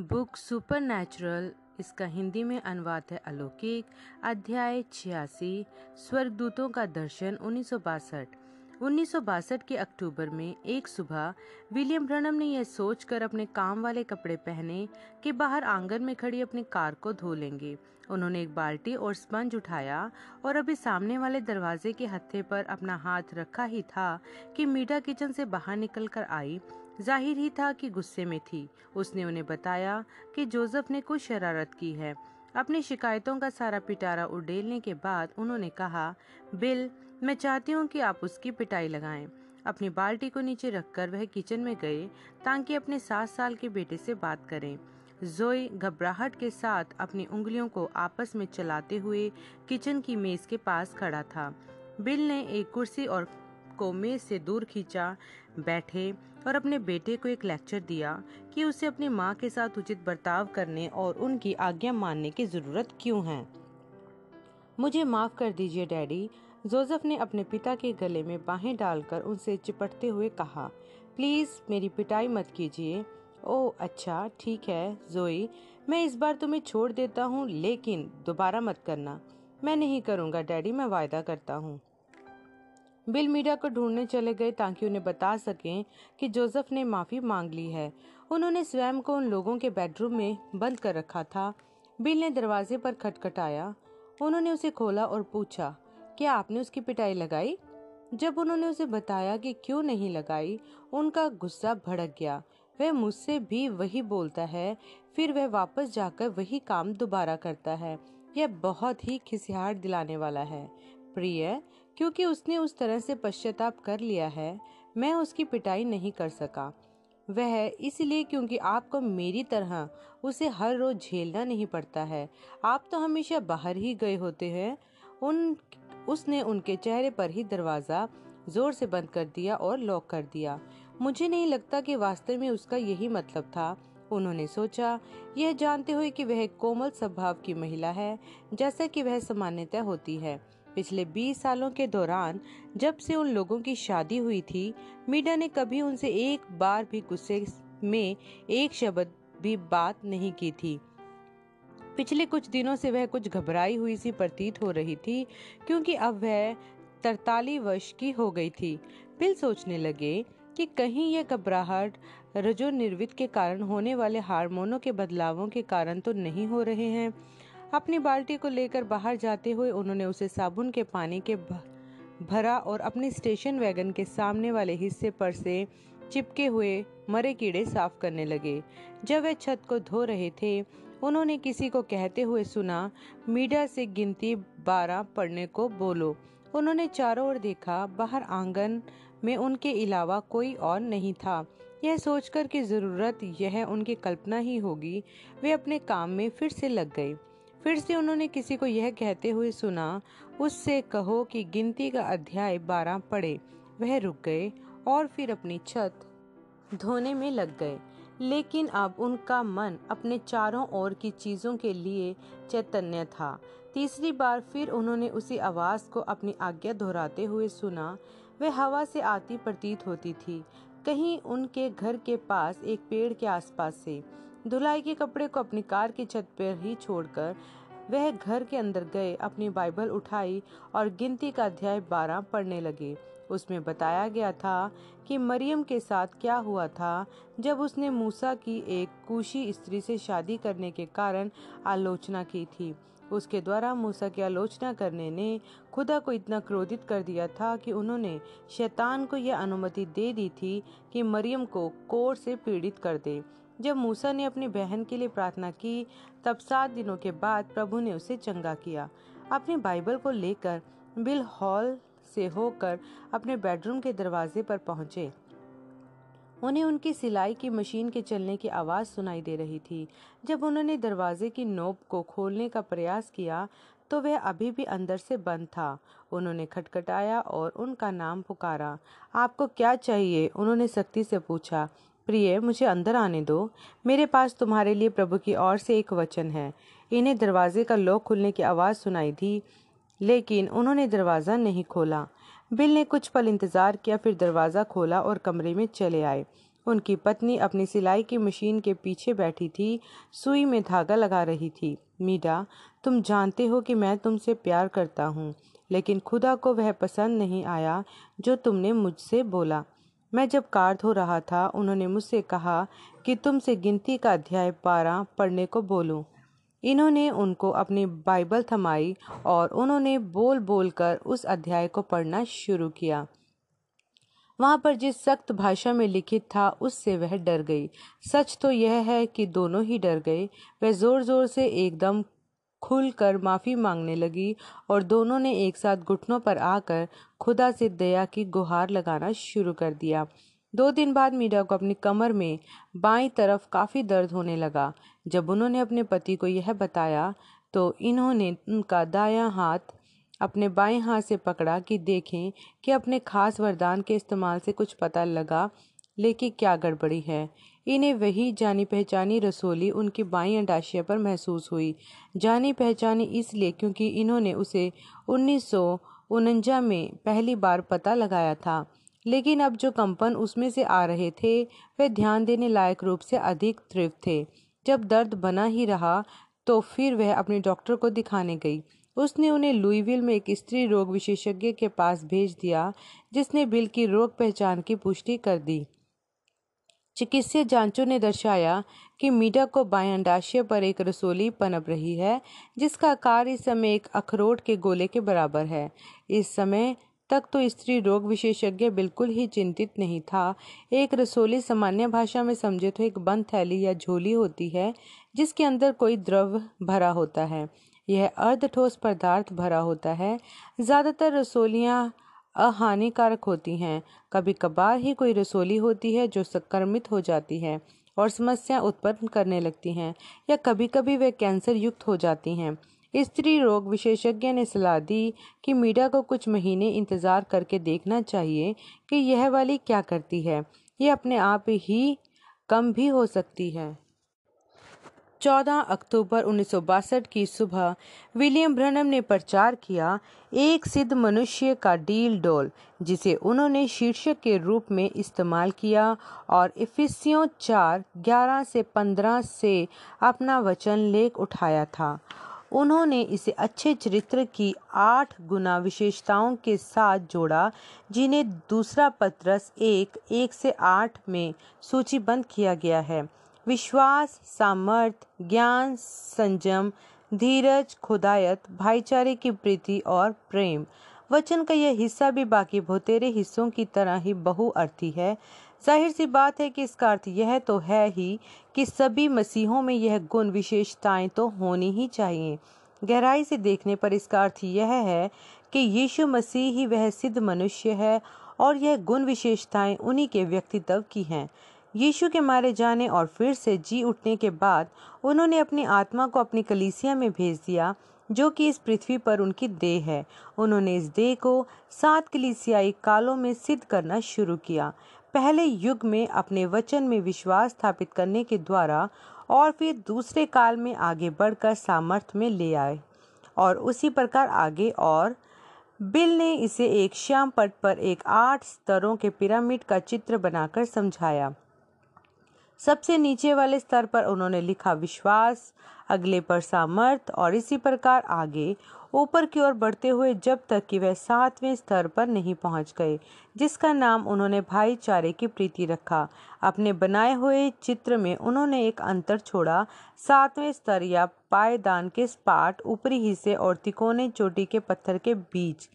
Book supernatural, इसका हिंदी में अनुवाद है अलौकिक, अध्याय छियासी, स्वर्गदूतों का दर्शन उन्नीस सौ बासठ। उन्नीस सौ बासठ के अक्टूबर में एक सुबह विलियम ब्रनम ने यह सोचकर अपने काम वाले कपड़े पहने कि बाहर आँगन में खड़ी अपनी कार को धो लेंगे। उन्होंने एक बाल्टी और स्पंज उठाया और अभी सामने वाले दरवाजे के हत्थे पर अपना हाथ रखा ही था कि मीठा किचन से बाहर निकल आई। ज़ाहिर ही था कि गुस्से में थी। उसने उन्हें बताया कि जोसेफ ने कुछ शरारत की है। अपनी शिकायतों का सारा पिटारा उडेलने के बाद उन्होंने कहा, बिल मैं चाहती हूँ कि आप उसकी पिटाई लगाएँ। अपनी बाल्टी को नीचे रखकर वह किचन में गए, ताकि अपने सात साल के बेटे से बात करें। जोई घबराहट के साथ अपनी उंगलियों को आपस में चलाते हुए किचन की मेज के पास खड़ा था। बिल ने एक कुर्सी और को मेज से दूर खींचा, बैठे और अपने बेटे को एक लेक्चर दिया कि उसे अपनी माँ के साथ उचित बर्ताव करने और उनकी आज्ञा मानने की ज़रूरत क्यों है। मुझे माफ़ कर दीजिए, डैडी। जोसेफ ने अपने पिता के गले में बाहें डालकर उनसे चिपटते हुए कहा, प्लीज़, मेरी पिटाई मत कीजिए। ओह अच्छा ठीक है, जोई, मैं इस बार तुम्हें छोड़ देता हूँ, लेकिन दोबारा मत करना। मैं नहीं करूँगा, डैडी, मैं वायदा करता हूँ। बिल मीडिया को ढूँढने चले गए ताकि उन्हें बता सकें कि जोसेफ ने माफ़ी मांग ली है। उन्होंने स्वयं को उन लोगों के बेडरूम में बंद कर रखा था। बिल ने दरवाजे पर खटखटाया। उन्होंने उसे खोला और पूछा क्या आपने उसकी पिटाई लगाई? जब उन्होंने उसे बताया कि क्यों नहीं लगाई, उनका गुस्सा भड़क गया। वह मुझसे भी वही बोलता है, फिर वह वापस जाकर वही काम दोबारा करता है। यह बहुत ही खिसियाट दिलाने वाला है। प्रिय, क्योंकि उसने उस तरह से पश्चाताप कर लिया है, मैं उसकी पिटाई नहीं कर सका। वह इसलिए क्योंकि आपको मेरी तरह उसे हर रोज झेलना नहीं पड़ता है। आप तो हमेशा बाहर ही गए होते हैं। उन उसने उनके चेहरे पर ही दरवाज़ा ज़ोर से बंद कर दिया और लॉक कर दिया। मुझे नहीं लगता कि वास्तव में उसका यही मतलब था। उन्होंने सोचा, यह जानते हुए कि वह कोमल स्वभाव की महिला है, जैसा कि वह सामान्यतः होती है। पिछले 20 सालों के दौरान, जब से उन लोगों की शादी हुई थी मीडा ने कभी उनसे एक बार भी गुस्से में एक शब्द भी बात नहीं की थी। पिछले कुछ दिनों से वह कुछ घबराई हुई सी प्रतीत हो रही थी, क्योंकि अब वह तरताली वर्ष की हो गई थी। बिल सोचने लगे कि कहीं यह घबराहट रजो निर्वित के कारण होने वाले हार्मोनों के बदलावों के कारण तो नहीं हो रहे हैं। अपनी बाल्टी को लेकर बाहर जाते हुए उन्होंने उसे साबुन के पानी के भरा और अपने स्टेशन वैगन के सामने वाले हिस्से पर से चिपके हुए मरे कीड़े साफ़ करने लगे। जब वे छत को धो रहे थे उन्होंने किसी को कहते हुए सुना, मीडिया से गिनती बारह पढ़ने को बोलो। उन्होंने चारों ओर देखा, बाहर आँगन में उनके अलावा कोई और नहीं था। यह सोचकर कि ज़रूरत यह उनकी कल्पना ही होगी, वे अपने काम में फिर से लग गए। फिर से उन्होंने किसी को यह कहते हुए सुना, उससे कहो कि गिनती का अध्याय बारह पढ़े। वह रुक गए और फिर अपनी छत धोने में लग गए। लेकिन अब उनका मन अपने चारों ओर की चीज़ों के लिए चैतन्य था। तीसरी बार फिर उन्होंने उसी आवाज़ को अपनी आज्ञा दोहराते हुए सुना। वह हवा से आती प्रतीत होती थी। कहीं उनके घर के पास एक पेड़ के आसपास से। धुलाई के कपड़े को अपनी कार की छत पर ही छोड़कर वह घर के अंदर गए, अपनी बाइबल उठाई और गिनती का अध्याय बारह पढ़ने लगे। उसमें बताया गया था कि मरियम के साथ क्या हुआ था जब उसने मूसा की एक कुशी स्त्री से शादी करने के कारण आलोचना की थी। उसके द्वारा मूसा की आलोचना करने ने खुदा को इतना क्रोधित कर दिया था कि उन्होंने शैतान को यह अनुमति दे दी थी कि मरियम को कोर से पीड़ित कर दे। जब मूसा ने अपनी बहन के लिए प्रार्थना की, तब सात दिनों के बाद प्रभु ने उसे चंगा किया। अपनी बाइबल को लेकर बिल हॉल से होकर अपने बेडरूम के दरवाजे पर पहुँचे। उन्हें उनकी सिलाई की मशीन के चलने की आवाज़ सुनाई दे रही थी। जब उन्होंने दरवाजे की नोब को खोलने का प्रयास किया तो वह अभी भी अंदर से बंद था। उन्होंने खटखटाया और उनका नाम पुकारा। आपको क्या चाहिए? उन्होंने सख्ती से पूछा। प्रिय, मुझे अंदर आने दो। मेरे पास तुम्हारे लिए प्रभु की ओर से एक वचन है। इन्हें दरवाजे का लॉक खुलने की आवाज़ सुनाई दी। लेकिन उन्होंने दरवाज़ा नहीं खोला। बिल ने कुछ पल इंतज़ार किया, फिर दरवाज़ा खोला और कमरे में चले आए। उनकी पत्नी अपनी सिलाई की मशीन के पीछे बैठी थी, सुई में धागा लगा रही थी। मीडा तुम जानते हो कि मैं तुमसे प्यार करता हूँ, लेकिन खुदा को वह पसंद नहीं आया जो तुमने मुझसे बोला। मैं जब कार धो रहा था, उन्होंने मुझसे कहा कि तुमसे गिनती का अध्याय बारह पढ़ने को बोलूँ। इन्होंने उनको अपनी बाइबल थमाई और उन्होंने बोल बोल कर उस अध्याय को पढ़ना शुरू किया। वहाँ पर जिस सख्त भाषा में लिखित था, उससे वह डर गई। सच तो यह है कि दोनों ही डर गए। वह ज़ोर ज़ोर से एकदम खुल कर माफ़ी मांगने लगी और दोनों ने एक साथ घुटनों पर आकर खुदा से दया की गुहार लगाना शुरू कर दिया। दो दिन बाद मीरा को अपनी कमर में बाई तरफ़ काफ़ी दर्द होने लगा। जब उन्होंने अपने पति को यह बताया तो इन्होंने उनका दाया हाथ अपने बाएँ हाथ से पकड़ा कि देखें कि अपने खास वरदान के इस्तेमाल से कुछ पता लगा लेकिन क्या गड़बड़ी है। इन्हें वही जानी पहचानी रसोली उनकी बाई अंडाशिया पर महसूस हुई। जानी पहचानी इसलिए क्योंकि इन्होंने उसे उन्नीस में पहली बार पता लगाया था। लेकिन अब जो कंपन उसमें से आ रहे थे, वे ध्यान देने लायक रूप से अधिक तीव्र थे। जब दर्द बना ही रहा तो फिर वह अपने डॉक्टर को दिखाने गई। उसने उन्हें लुईविल में एक स्त्री रोग विशेषज्ञ के पास भेज दिया, जिसने बिल की रोग पहचान की पुष्टि कर दी। चिकित्सीय जांचों ने दर्शाया कि मीडा को बायांडाशय पर एक रसोली पनप रही है, जिसका आकार इस समय एक अखरोट के गोले के बराबर है। इस समय तक तो स्त्री रोग विशेषज्ञ बिल्कुल ही चिंतित नहीं था। एक रसोली सामान्य भाषा में समझे तो एक बंद थैली या झोली होती है, जिसके अंदर कोई द्रव भरा होता है। यह अर्ध ठोस पदार्थ भरा होता है। ज़्यादातर रसोलियाँ अहानिकारक होती हैं। कभी कभार ही कोई रसोली होती है जो संक्रमित हो जाती है और समस्या उत्पन्न करने लगती हैं, या कभी कभी वे कैंसर युक्त हो जाती हैं। स्त्री रोग विशेषज्ञ ने सलाह दी कि मीडिया को कुछ महीने इंतज़ार करके देखना चाहिए कि यह वाली क्या करती है। ये अपने आप ही कम भी हो सकती है। 14 अक्टूबर उन्नीस की सुबह विलियम ब्रनम ने प्रचार किया एक सिद्ध मनुष्य का डील डोल, जिसे उन्होंने शीर्षक के रूप में इस्तेमाल किया और इफिसियों चार, ग्यारह से पंद्रह से अपना वचन लेख उठाया था। उन्होंने इसे अच्छे चरित्र की आठ गुना विशेषताओं के साथ जोड़ा, जिन्हें दूसरा पत्रस एक एक से आठ में सूचीबद्ध किया गया है। विश्वास सामर्थ्य ज्ञान, संयम, धीरज, खुदायत, भाईचारे की प्रीति और प्रेम। वचन का यह हिस्सा भी बाकी बहुतेरे हिस्सों की तरह ही बहुअर्थी है। ज़ाहिर सी बात है कि इसका अर्थ यह तो है ही कि सभी मसीहों में यह गुण विशेषताएँ तो होनी ही चाहिए। गहराई से देखने पर इसका अर्थ यह है कि यीशु मसीह ही वह सिद्ध मनुष्य है और यह गुण विशेषताएँ उन्हीं के व्यक्तित्व की हैं। यीशु के मारे जाने और फिर से जी उठने के बाद उन्होंने अपनी आत्मा को अपनी कलीसिया में भेज दिया, जो कि इस पृथ्वी पर उनकी देह है। उन्होंने इस देह को सात कलीसियाई कालों में सिद्ध करना शुरू किया। पहले युग में अपने वचन में विश्वास स्थापित करने के द्वारा और फिर दूसरे काल में आगे बढ़कर सामर्थ्य में ले आए और उसी प्रकार आगे और। बिल ने इसे एक श्याम पट पर एक आठ स्तरों के पिरामिड का चित्र बनाकर समझाया। सबसे नीचे वाले स्तर पर उन्होंने लिखा, विश्वास, अगले पर सामर्थ और इसी प्रकार आगे ऊपर की ओर बढ़ते हुए जब तक कि वह सातवें स्तर पर नहीं पहुँच गए, जिसका नाम उन्होंने भाईचारे की प्रीति रखा। अपने बनाए हुए चित्र में उन्होंने एक अंतर छोड़ा, सातवें स्तर या पायदान के स्पाट ऊपरी हिस्से और तिकोने चोटी के पत्थर के बीच।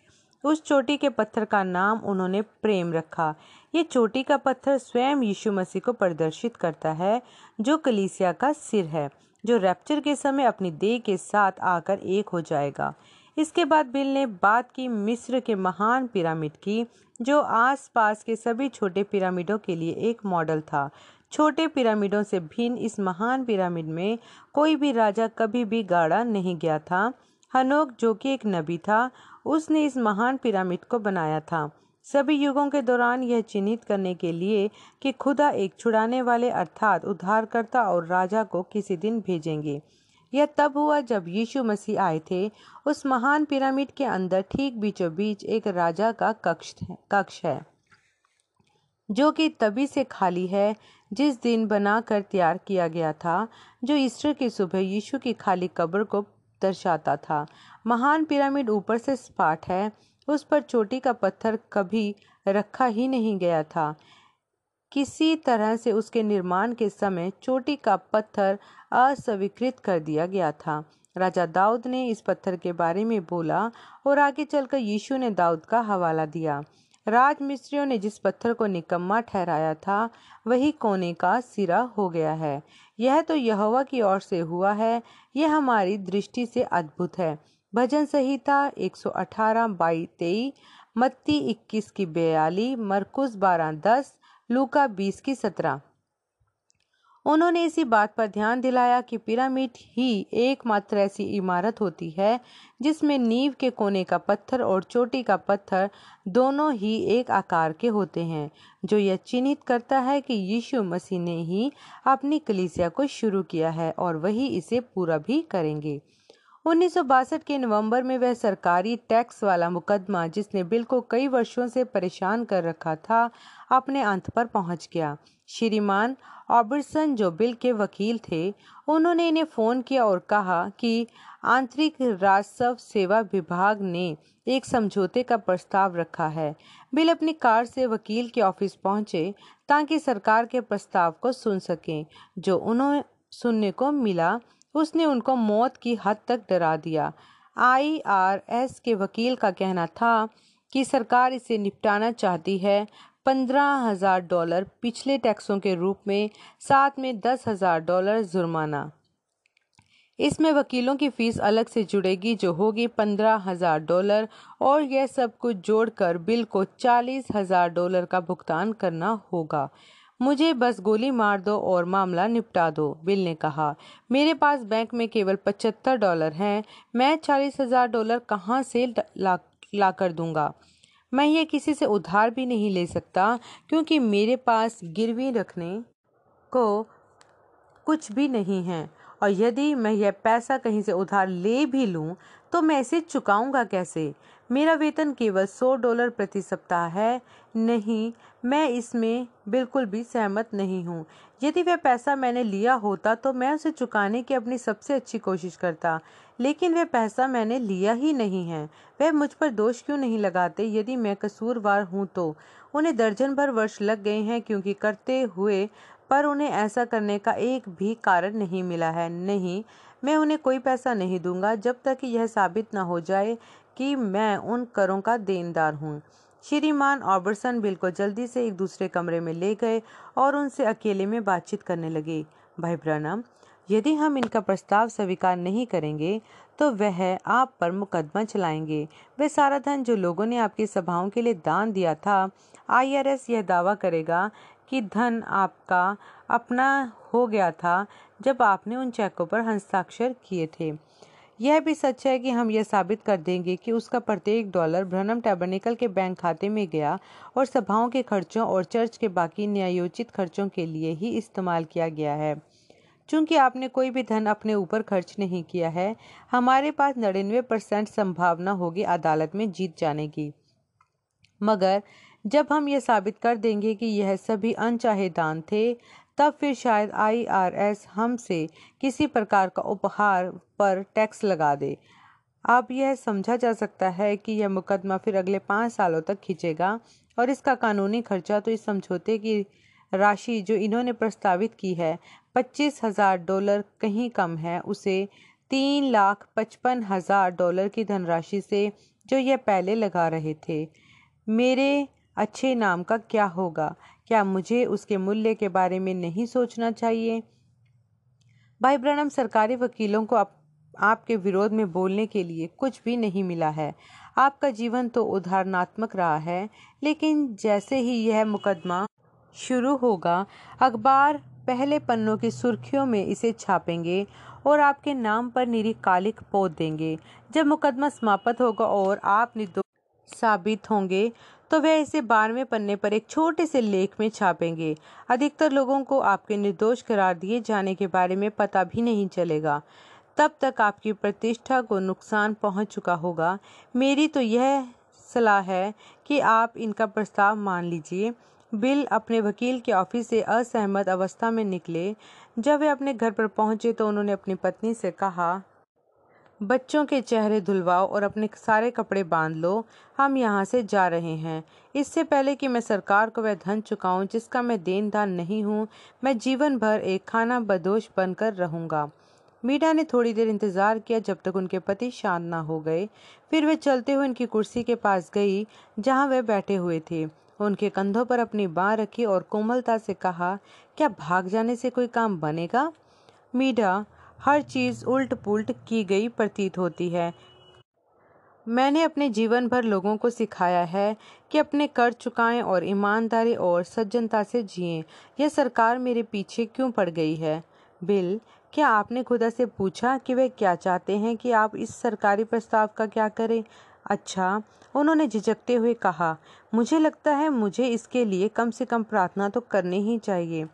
उस चोटी के पत्थर का नाम उन्होंने प्रेम रखा। ये चोटी का पत्थर स्वयं यीशु मसीह को प्रदर्शित करता है, जो कलीसिया का सिर है। जो रैप्चर के समय अपनी देह के साथ आकर एक हो जाएगा। इसके बाद बिल ने बात की मिस्र के महान पिरामिड की, जो आसपास के सभी छोटे पिरामिडों के लिए एक मॉडल था। छोटे पिरामिडों से भिन्न इस महान पिरामिड में कोई भी राजा कभी भी गाड़ा नहीं गया था। हनोक, जो कि एक नबी था, उसने इस महान पिरामिड को बनाया था। सभी युगों के दौरान यह चिन्हित करने के लिए कि खुदा एक छुड़ाने वाले अर्थात उद्धारकर्ता और राजा को किसी दिन भेजेंगे। यह तब हुआ जब यीशु मसीह आए थे। उस महान पिरामिड के अंदर ठीक बीचों बीच एक राजा का कक्ष कक्ष है, जो कि तभी से खाली है, जिस दिन बनाकर तैयार किया गया था, जो ईस्टर की सुबह यीशु की खाली कब्र को दर्शाता था। महान पिरामिड ऊपर से सपाट है उस पर चोटी का पत्थर कभी रखा ही नहीं गया था। किसी तरह से उसके निर्माण के समय चोटी का पत्थर अस्वीकृत कर दिया गया था। राजा दाऊद ने इस पत्थर के बारे में बोला और आगे चलकर यीशु ने दाऊद का हवाला दिया। राजमिस्त्रियों ने जिस पत्थर को निकम्मा ठहराया था, वही कोने का सिरा हो गया है। यह तो यहोवा की ओर से हुआ है। यह हमारी दृष्टि से अद्भुत है। भजन संहिता 118 बाई तेई, मत्ती 21 की बयाली, मरकुस 12 दस, लूका 20 की 17 उन्होंने इसी बात पर ध्यान दिलाया कि पिरामिड ही एकमात्र ऐसी इमारत होती है, जिसमें नींव के कोने का पत्थर और चोटी का पत्थर दोनों ही एक आकार के होते हैं, जो यह चिन्हित करता है कि यीशु मसीह ने ही अपनी कलीसिया को शुरू किया है और वही इसे पूरा भी करेंगे। उन्नीस सौ बासठ के नवंबर में वह सरकारी टैक्स वाला मुकदमा, जिसने बिल को कई वर्षों से परेशान कर रखा था, अपने अंत पर पहुँच गया। श्रीमान ऑबर्सन, जो बिल के वकील थे, उन्होंने इन्हें फ़ोन किया और कहा कि आंतरिक राजस्व सेवा विभाग ने एक समझौते का प्रस्ताव रखा है। बिल अपनी कार से वकील के ऑफ़िस पहुँचे, ताकि सरकार के प्रस्ताव को सुन सकें, जो उन्हें, सुनने को मिला। उसने उनको मौत की हद तक डरा दिया। आईआरएस के वकील का कहना था कि सरकार इसे निपटाना चाहती है। पंद्रह हज़ार डॉलर पिछले टैक्सों के रूप में, साथ में दस हज़ार डॉलर जुर्माना। इसमें वकीलों की फ़ीस अलग से जुड़ेगी जो होगी पंद्रह हज़ार डॉलर और यह सब कुछ जोड़कर बिल को चालीस हज़ार डॉलर का भुगतान करना होगा। मुझे बस गोली मार दो और मामला निपटा दो, बिल ने कहा। मेरे पास बैंक में केवल पचहत्तर डॉलर हैं, मैं चालीस हज़ार डॉलर कहाँ से ला ला कर दूँगा? मैं ये किसी से उधार भी नहीं ले सकता, क्योंकि मेरे पास गिरवी रखने को कुछ भी नहीं है, और यदि मैं यह पैसा कहीं से उधार ले भी लूँ तो मैं इसे चुकाऊँगा कैसे? मेरा वेतन केवल सौ डॉलर प्रति सप्ताह है। नहीं, मैं इसमें बिल्कुल भी सहमत नहीं हूँ। यदि वह पैसा मैंने लिया होता तो मैं उसे चुकाने की अपनी सबसे अच्छी कोशिश करता, लेकिन वह पैसा मैंने लिया ही नहीं है। वह मुझ पर दोष क्यों नहीं लगाते? यदि मैं कसूरवार हूँ तो। उन्हें दर्जन भर वर्ष लग गए हैं क्योंकि करते हुए पर उन्हें ऐसा करने का एक भी कारण नहीं मिला है। नहीं, मैं उन्हें कोई पैसा नहीं दूँगा जब तक कि यह साबित न हो जाए कि मैं उन करों का देनदार हूँ। श्रीमान ऑबर्सन बिल को जल्दी से एक दूसरे कमरे में ले गए और उनसे अकेले में बातचीत करने लगे। भाई ब्रनम यदि हम इनका प्रस्ताव स्वीकार नहीं करेंगे तो वह आप पर मुकदमा चलाएँगे। वह सारा धन जो लोगों ने आपकी सभाओं के लिए दान दिया था आईआरएस यह दावा करेगा कि धन आपका अपना हो गया था जब आपने उन चेकों पर हस्ताक्षर किए थे। यह भी सच है कि हम यह साबित कर देंगे कि उसका प्रत्येक डॉलर ब्रनम टैबरनिकल के बैंक खाते में गया और सभाओं के खर्चों और चर्च के बाकी न्यायोचित खर्चों के लिए ही इस्तेमाल किया गया है। चूँकि आपने कोई भी धन अपने ऊपर खर्च नहीं किया है, हमारे पास नड़िनवे परसेंट संभावना होगी अदालत में जीत जाने की। मगर जब हम ये साबित कर देंगे कि यह सभी अनचाहे दान थे तब फिर शायद आईआरएस हमसे किसी प्रकार का उपहार पर टैक्स लगा दे। अब यह समझा जा सकता है कि यह मुकदमा फिर अगले पाँच सालों तक खींचेगा और इसका कानूनी खर्चा तो इस समझौते की राशि जो इन्होंने प्रस्तावित की है, पच्चीस हज़ार डॉलर कहीं कम है, उसे तीन लाख पचपन हज़ार डॉलर की धनराशि से जो यह पहले लगा रहे थे। मेरे अच्छे नाम का क्या होगा? क्या मुझे उसके मूल्य के बारे में नहीं सोचना चाहिए? भाई ब्रनम सरकारी वकीलों को आप, आपके विरोध में बोलने के लिए कुछ भी नहीं मिला है। आपका जीवन तो उदाहरणात्मक रहा है लेकिन जैसे ही यह मुकदमा शुरू होगा अखबार पहले पन्नों की सुर्खियों में इसे छापेंगे और आपके नाम पर निरी कालिक पोत देंगे। जब मुकदमा समाप्त होगा और आप निर्दोष साबित होंगे तो वह इसे बारहवें पन्ने पर एक छोटे से लेख में छापेंगे। अधिकतर लोगों को आपके निर्दोष करार दिए जाने के बारे में पता भी नहीं चलेगा। तब तक आपकी प्रतिष्ठा को नुकसान पहुँच चुका होगा। मेरी तो यह सलाह है कि आप इनका प्रस्ताव मान लीजिए। बिल अपने वकील के ऑफ़िस से असहमत अवस्था में निकले। जब वे अपने घर पर पहुँचे तो उन्होंने अपनी पत्नी से कहा बच्चों के चेहरे धुलवाओ और अपने सारे कपड़े बाँध लो। हम यहाँ से जा रहे हैं। इससे पहले कि मैं सरकार को वह धन चुकाऊं, जिसका मैं देनदार नहीं हूँ, मैं जीवन भर एक खाना बदोश बनकर रहूँगा। मीडा ने थोड़ी देर इंतज़ार किया जब तक उनके पति शांत ना हो गए। फिर वे चलते हुए उनकी कुर्सी के पास गई, जहाँ वे बैठे हुए थे। उनके कंधों पर अपनी बाँ रखी और कोमलता से कहा, क्या भाग जाने से कोई काम बनेगा? मीडा हर चीज़ उल्ट पुल्ट की गई प्रतीत होती है। मैंने अपने जीवन भर लोगों को सिखाया है कि अपने कर चुकाएँ और ईमानदारी और सज्जनता से जिएँ। यह सरकार मेरे पीछे क्यों पड़ गई है? बिल, क्या आपने खुदा से पूछा कि वे क्या चाहते हैं कि आप इस सरकारी प्रस्ताव का क्या करें? अच्छा उन्होंने झिझकते हुए कहा, मुझे लगता है मुझे इसके लिए कम से कम प्रार्थना तो करनी ही चाहिए।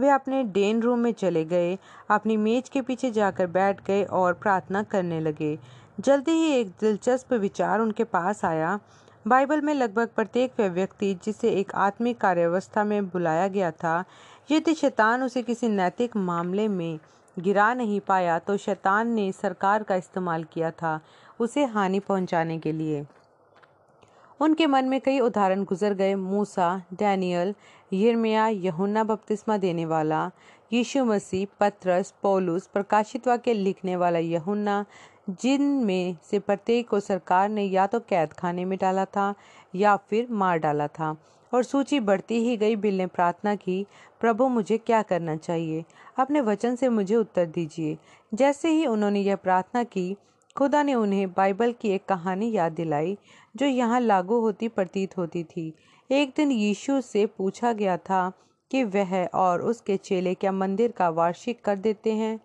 वे अपने डेन रूम में चले गए, अपनी मेज के पीछे जाकर बैठ गए और प्रार्थना करने लगे। जल्दी ही एक दिलचस्प विचार उनके पास आया। बाइबल में लगभग प्रत्येक व्यक्ति जिसे एक आत्मिक कार्यावस्था में बुलाया गया था, यदि शैतान उसे किसी नैतिक मामले में गिरा नहीं पाया तो शैतान ने सरकार का इस्तेमाल किया था उसे हानि पहुँचाने के लिए। उनके मन में कई उदाहरण गुजर गए। मूसा, डैनियल, यिर्मया, यहुन्ना बपतिस्मा देने वाला, यीशु मसीह, पत्रस, पौलुस, प्रकाशित वाक्य लिखने वाला यहुन्ना, जिन में से प्रत्येक को सरकार ने या तो कैद खाने में डाला था या फिर मार डाला था। और सूची बढ़ती ही गई बिल ने प्रार्थना की, प्रभु, मुझे क्या करना चाहिए? अपने वचन से मुझे उत्तर दीजिए। जैसे ही उन्होंने यह प्रार्थना की, खुदा ने उन्हें बाइबल की एक कहानी याद दिलाई। जो यहाँ लागू होती प्रतीत होती थी। एक दिन यीशु से पूछा गया था कि वह और उसके चेले क्या मंदिर का वार्षिक कर देते हैं?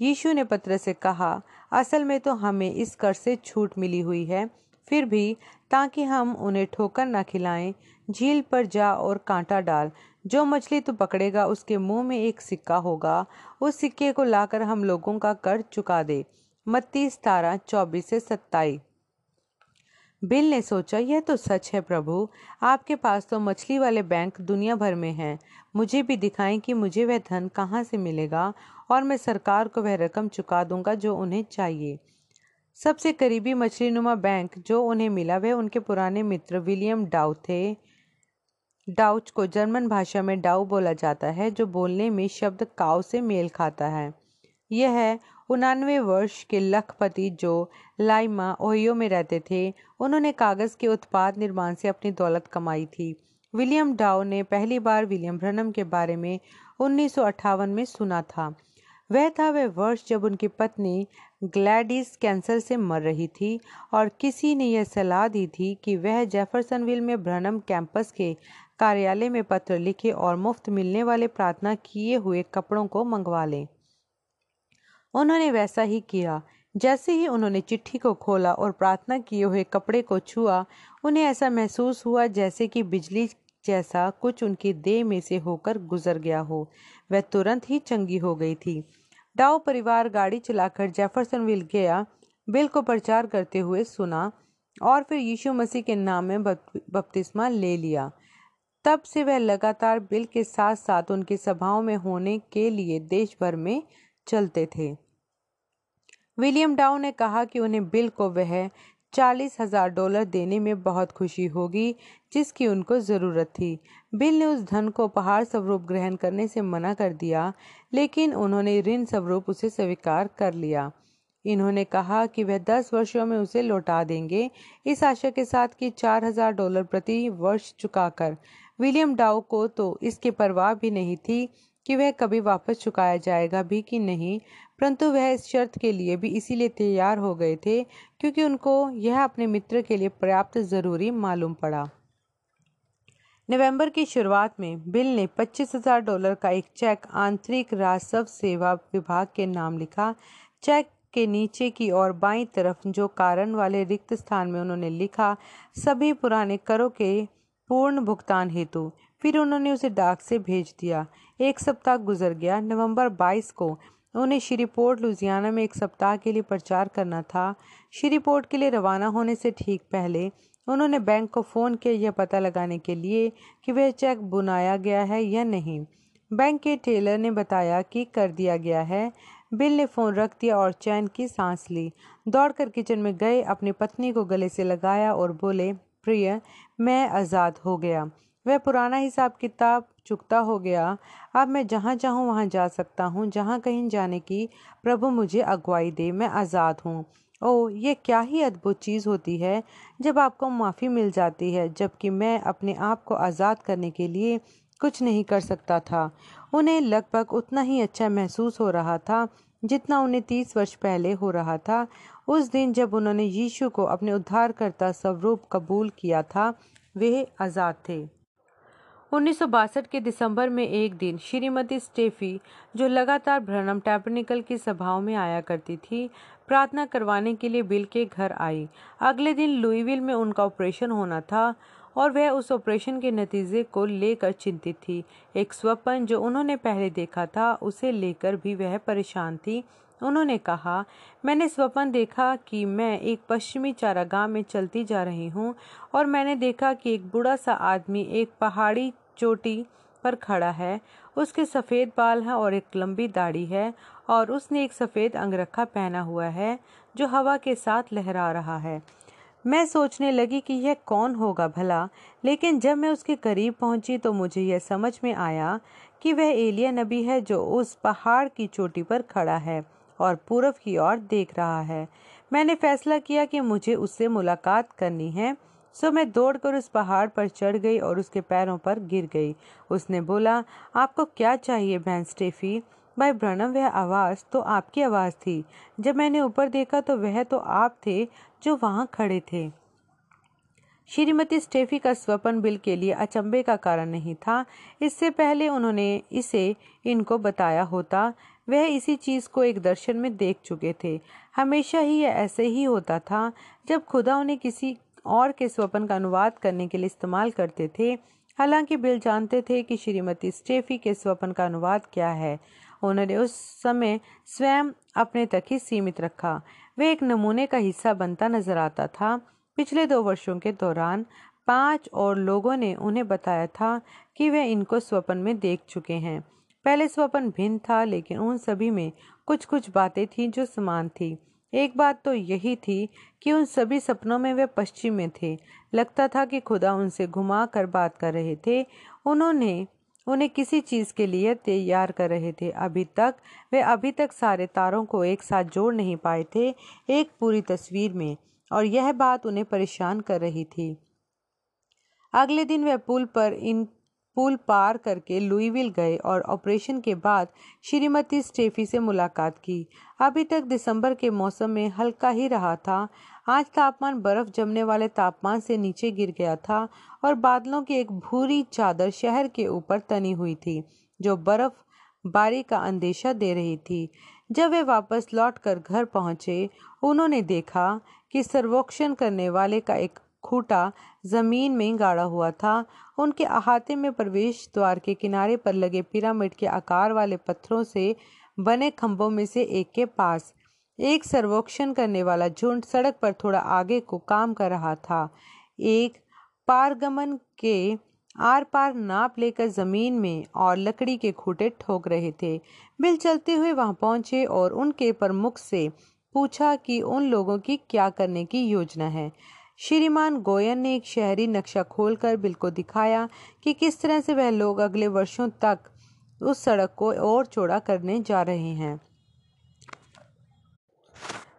यीशु ने पत्र से कहा, असल में तो हमें इस कर से छूट मिली हुई है। फिर भी, ताकि हम उन्हें ठोकर ना खिलाएँ, झील पर जा और कांटा डाल। जो मछली तो पकड़ेगा, उसके मुँह में एक सिक्का होगा। उस सिक्के को लाकर हम लोगों का कर चुका दे। मत्ती सतारह, चौबीस से सत्ताईस। बिल ने सोचा, यह तो सच है प्रभु, आपके पास तो मछली वाले बैंक दुनिया भर में हैं। मुझे भी दिखाएँ कि मुझे वह धन कहाँ से मिलेगा और मैं सरकार को वह रकम चुका दूँगा जो उन्हें चाहिए। सबसे करीबी मछली नुमा बैंक जो उन्हें मिला, वह उनके पुराने मित्र विलियम डाउ थे। डाउच को जर्मन भाषा में डाउ बोला जाता है, जो बोलने में शब्द काव से मेल खाता है। यह उनानवे वर्ष के लखपति जो लाइमा, ओहियो में रहते थे, उन्होंने कागज़ के उत्पाद निर्माण से अपनी दौलत कमाई थी। विलियम डाउ ने पहली बार विलियम ब्रनम के बारे में उन्नीस सौ अट्ठावन में सुना था। वह था, वह वर्ष जब उनकी पत्नी ग्लैडिस कैंसर से मर रही थी और किसी ने यह सलाह दी थी कि वह जेफरसनविल में ब्रनम कैंपस के कार्यालय में पत्र लिखे और मुफ़्त मिलने वाले प्रार्थना किए हुए कपड़ों को मंगवा लें। उन्होंने वैसा ही किया। जैसे ही उन्होंने चिट्ठी को खोला और प्रार्थना किए हुए कपड़े को छुआ, उन्हें ऐसा महसूस हुआ जैसे कि बिजली जैसा कुछ उनकी देह में से होकर गुजर गया हो। वह तुरंत ही चंगी हो गई थी। डाउ परिवार गाड़ी चलाकर जेफरसन विल गया। बिल को प्रचार करते हुए सुना और फिर यीशु मसीह के नाम में बपतिस्मा ले लिया। तब से वह लगातार बिल के साथ साथ उनकी सभाओं में होने के लिए देश भर में चलते थे। विलियम डाउ ने कहा कि उन्हें बिल को वह चालीस हज़ार डॉलर देने में बहुत खुशी होगी, जिसकी उनको ज़रूरत थी। बिल ने उस धन को उपहार स्वरूप ग्रहण करने से मना कर दिया, लेकिन उन्होंने ऋण स्वरूप उसे स्वीकार कर लिया। इन्होंने कहा कि वह दस वर्षों में उसे लौटा देंगे, इस आशा के साथ कि चार हज़ार डॉलर प्रति वर्ष चुकाकर। विलियम डाउ को तो इसकी परवाह भी नहीं थी कि वह कभी वापस चुकाया जाएगा भी कि नहीं, परंतु वह इस शर्त के लिए भी इसीलिए तैयार हो गए थे क्योंकि उनको यह अपने मित्र के लिए पर्याप्त ज़रूरी मालूम पड़ा। नवंबर की शुरुआत में बिल ने पच्चीस हज़ार डॉलर का एक चेक आंतरिक राजस्व सेवा विभाग के नाम लिखा। चेक के नीचे की और बाईं तरफ़ जो कारण वाले रिक्त स्थान में उन्होंने लिखा, सभी पुराने करों के पूर्ण भुगतान हेतु। फिर उन्होंने उसे डाक से भेज दिया। एक सप्ताह गुजर गया। नवंबर 22 को उन्हें श्रीपोर्ट लुजियाना में एक सप्ताह के लिए प्रचार करना था। श्रीपोर्ट के लिए रवाना होने से ठीक पहले उन्होंने बैंक को फ़ोन किया यह पता लगाने के लिए कि वह चेक बुनाया गया है या नहीं। बैंक के टेलर ने बताया कि कर दिया गया है। बिल ने फ़ोन रख दिया और चैन की सांस ली। दौड़कर किचन में गए, अपनी पत्नी को गले से लगाया और बोले, प्रिय, मैं आज़ाद हो गया। वह पुराना हिसाब किताब चुकता हो गया, अब मैं जहाँ चाहूँ वहाँ जा सकता हूँ। जहाँ कहीं जाने की प्रभु मुझे अगुवाई दे, मैं आज़ाद हूँ। ओ ये क्या ही अद्भुत चीज़ होती है, जब आपको माफ़ी मिल जाती है, जबकि मैं अपने आप को आज़ाद करने के लिए कुछ नहीं कर सकता था। उन्हें लगभग उतना ही अच्छा महसूस हो रहा था, जितना उन्हें तीस वर्ष पहले हो रहा था। उस दिन जब उन्होंने यीशु को अपने उद्धारकर्ता स्वरूप कबूल किया था, वे आज़ाद थे। उन्नीस सौ बासठ के दिसंबर में एक दिन श्रीमती स्टेफी, जो लगातार भ्रनम टैबरनिकल की सभाओं में आया करती थी, प्रार्थना करवाने के लिए बिल के घर आई। अगले दिन लुईविल में उनका ऑपरेशन होना था और वह उस ऑपरेशन के नतीजे को लेकर चिंतित थी। एक स्वप्न जो उन्होंने पहले देखा था, उसे लेकर भी वह परेशान थी। उन्होंने कहा, मैंने स्वप्न देखा कि मैं एक पश्चिमी चारागाह में चलती जा रही हूँ और मैंने देखा कि एक बूढ़ा सा आदमी एक पहाड़ी चोटी पर खड़ा है। उसके सफ़ेद बाल हैं और एक लंबी दाढ़ी है और उसने एक सफ़ेद अंगरखा पहना हुआ है जो हवा के साथ लहरा रहा है। मैं सोचने लगी कि यह कौन होगा भला, लेकिन जब मैं उसके करीब पहुँची तो मुझे यह समझ में आया कि वह एलिया नबी है जो उस पहाड़ की चोटी पर खड़ा है। और पूर्व की ओर देख रहा है। मैंने फैसला किया कि मुझे उससे मुलाकात करनी है। सो मैं दौड़कर उस पहाड़ पर चढ़ गई और उसके पैरों पर गिर गई। उसने बोला, आपको क्या चाहिए बहन स्टेफी? भाई ब्रनम वह आवाज़ तो आपकी आवाज़ थी। जब मैंने ऊपर देखा तो वह तो आप थे जो वहाँ खड़े थे। श्रीमती स्टेफी का स्वपन बिल के लिए अचंभे का कारण नहीं था। इससे पहले उन्होंने इसे इनको बताया होता। वह इसी चीज़ को एक दर्शन में देख चुके थे। हमेशा ही यह ऐसे ही होता था, जब खुदा उन्हें किसी और के स्वपन का अनुवाद करने के लिए इस्तेमाल करते थे। हालाँकि बिल जानते थे कि श्रीमती स्टेफी के स्वपन का अनुवाद क्या है। उन्होंने उस समय स्वयं अपने तक ही सीमित रखा। वे एक नमूने का हिस्सा बनता नज़र आता था। पिछले दो वर्षों के दौरान पाँच और लोगों ने उन्हें बताया था कि वे इनको स्वपन में देख चुके हैं। पहले स्वपन भिन्न था, लेकिन उन सभी में कुछ कुछ बातें थी जो समान थी। एक बात तो यही थी कि उन सभी सपनों में वे पश्चिम में थे। लगता था कि खुदा उनसे घुमा कर बात कर रहे थे। उन्होंने उन्हें किसी चीज़ के लिए तैयार कर रहे थे। अभी तक वे अभी तक सारे तारों को एक साथ जोड़ नहीं पाए थे, एक पूरी तस्वीर में, और यह बात उन्हें परेशान कर रही थी। अगले दिन वे पुल पर इन पुल पार करके लुईविल गए और ऑपरेशन के बाद श्रीमती स्टेफी से मुलाकात की। अभी तक दिसंबर के मौसम में हल्का ही रहा था। आज तापमान बर्फ़ जमने वाले तापमान से नीचे गिर गया था और बादलों की एक भूरी चादर शहर के ऊपर तनी हुई थी, जो बर्फ़ बारी का अंदेशा दे रही थी। जब वे वापस लौटकर घर पहुँचे, उन्होंने देखा कि सर्वोक्षण करने वाले का एक खूटा ज़मीन में गाड़ा हुआ था। उनके अहाते में प्रवेश द्वार के किनारे पर लगे पिरामिड के आकार वाले पत्थरों से बने खंभों में से एक के पास एक सर्वोक्षण करने वाला झुंड सड़क पर थोड़ा आगे को काम कर रहा था। एक पारगमन के आर पार नाप लेकर ज़मीन में और लकड़ी के खूटे ठोक रहे थे। बिल चलते हुए वहाँ पहुँचे और उनके प्रमुख से पूछा कि उन लोगों की क्या करने की योजना है। श्रीमान गोयन ने एक शहरी नक्शा खोलकर बिल को दिखाया कि किस तरह से वह लोग अगले वर्षों तक उस सड़क को और चौड़ा करने जा रहे हैं।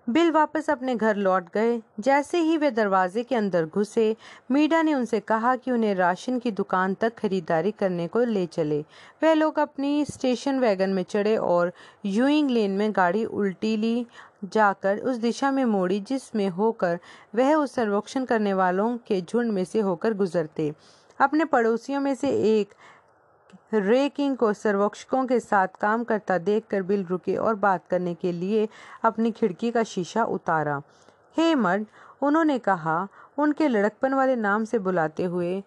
बिल वापस अपने घर लौट गए। जैसे ही वे दरवाजे के अंदर घुसे, मीडा ने उनसे कहा कि उन्हें राशन की दुकान तक खरीदारी करने को ले चले। वे लोग अपनी स्टेशन वैगन में चढ़े और यूइंग लेन में गाड़ी उल्टी ली जाकर उस दिशा में मोड़ी, जिसमें होकर वह उस सर्वेक्षण करने वालों के झुंड में से होकर गुजरते। अपने पड़ोसियों में से एक रे किंग को सर्वेक्षकों के साथ काम करता देखकर बिल रुके और बात करने के लिए अपनी खिड़की का शीशा उतारा। हे मर्द, उन्होंने कहा, उनके लड़कपन वाले नाम से बुलाते हुए,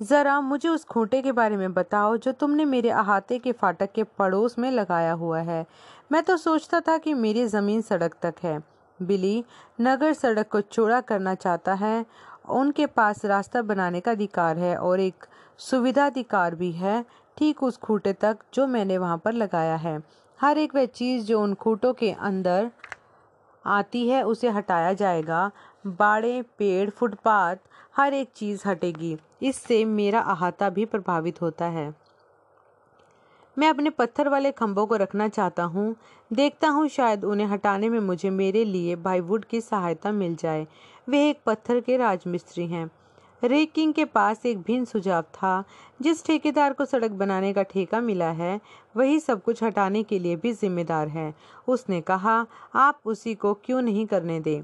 जरा मुझे उस खूंटे के बारे में बताओ जो तुमने मेरे अहाते के फाटक के पड़ोस में लगाया हुआ है। मैं तो सोचता था कि मेरी ज़मीन सड़क तक है। बिली, नगर सड़क को चौड़ा करना चाहता है। उनके पास रास्ता बनाने का अधिकार है और एक सुविधाधिकार भी है, ठीक उस खूटे तक जो मैंने वहाँ पर लगाया है। हर एक वह चीज़ जो उन खूटों के अंदर आती है, उसे हटाया जाएगा। बाड़े, पेड़, फुटपाथ, हर एक चीज़ हटेगी। इससे मेरा अहाता भी प्रभावित होता है। मैं अपने पत्थर वाले खंभों को रखना चाहता हूँ। देखता हूँ शायद उन्हें हटाने में मुझे मेरे लिए बाईवुड की सहायता मिल जाए। वे एक पत्थर के राजमिस्त्री हैं। रेकिंग के पास एक भिन्न सुझाव था, जिस ठेकेदार को सड़क बनाने का ठेका मिला है, वही सब कुछ हटाने के लिए भी जिम्मेदार है। उसने कहा, आप उसी को क्यों नहीं करने दें?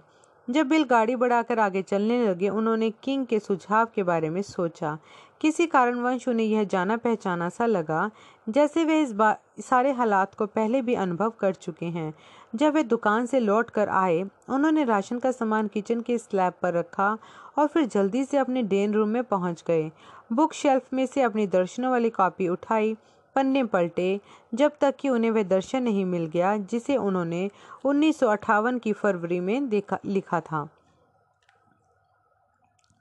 जब बिल गाड़ी बढ़ाकर आगे चलने लगे, उन्होंने किंग के सुझाव के बारे में सोचा। किसी कारणवश उन्हें यह जाना पहचाना सा लगा, जैसे वे इस सारे हालात को पहले भी अनुभव कर चुके हैं। जब वे दुकान से लौट कर आए, उन्होंने राशन का सामान किचन के स्लैब पर रखा और फिर जल्दी से अपने डेन रूम में पहुँच गए। बुक शेल्फ में से अपनी दर्शनों वाली कॉपी उठाई पन्ने पलटे, जब तक कि उन्हें वह दर्शन नहीं मिल गया, जिसे उन्होंने उन्नीस सौ अठावन की फरवरी में देखा, लिखा था।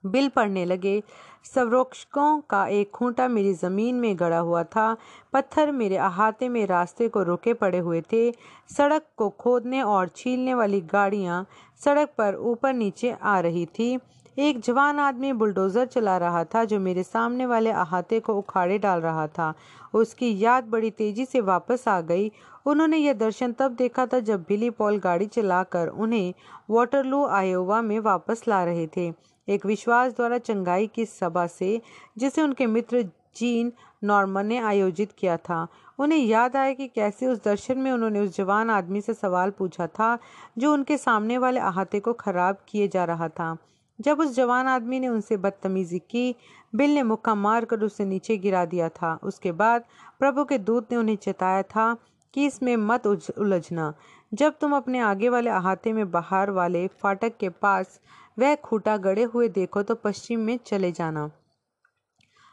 बिल पढ़ने लगे। संरक्षकों का एक खूंटा मेरी ज़मीन में गड़ा हुआ था। पत्थर मेरे अहाते में रास्ते को रोके पड़े हुए थे। सड़क को खोदने और छीलने वाली गाड़ियाँ सड़क पर ऊपर नीचे आ रही थी। एक जवान आदमी बुलडोजर चला रहा था जो मेरे सामने वाले अहाते को उखाड़े डाल रहा था। उसकी याद बड़ी तेज़ी से वापस आ गई। उन्होंने यह दर्शन तब देखा था जब बिली पॉल गाड़ी चलाकर उन्हें वाटरलू, आयोवा में वापस ला रहे थे। एक विश्वास द्वारा चंगाई की सभा से, जिसे उनके मित्र जीन नॉर्मन ने आयोजित किया था। उन्हें याद आया कि कैसे उस दर्शन में उन्होंने उस जवान आदमी से सवाल पूछा था जो उनके सामने वाले अहाते को खराब किए जा रहा था। जब उस जवान आदमी ने उनसे बदतमीजी की, बिल ने मुक्का मार कर उसे नीचे गिरा दिया था। उसके बाद प्रभु के दूत ने उन्हें चेताया था कि इसमें मत उलझना। जब तुम अपने आगे वाले अहाते में बाहर वाले फाटक के पास वह खूटा गड़े हुए देखो तो पश्चिम में चले जाना।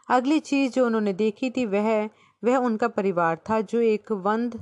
अगली चीज़ जो उन्होंने देखी थी वह वह उनका परिवार था जो एक बंद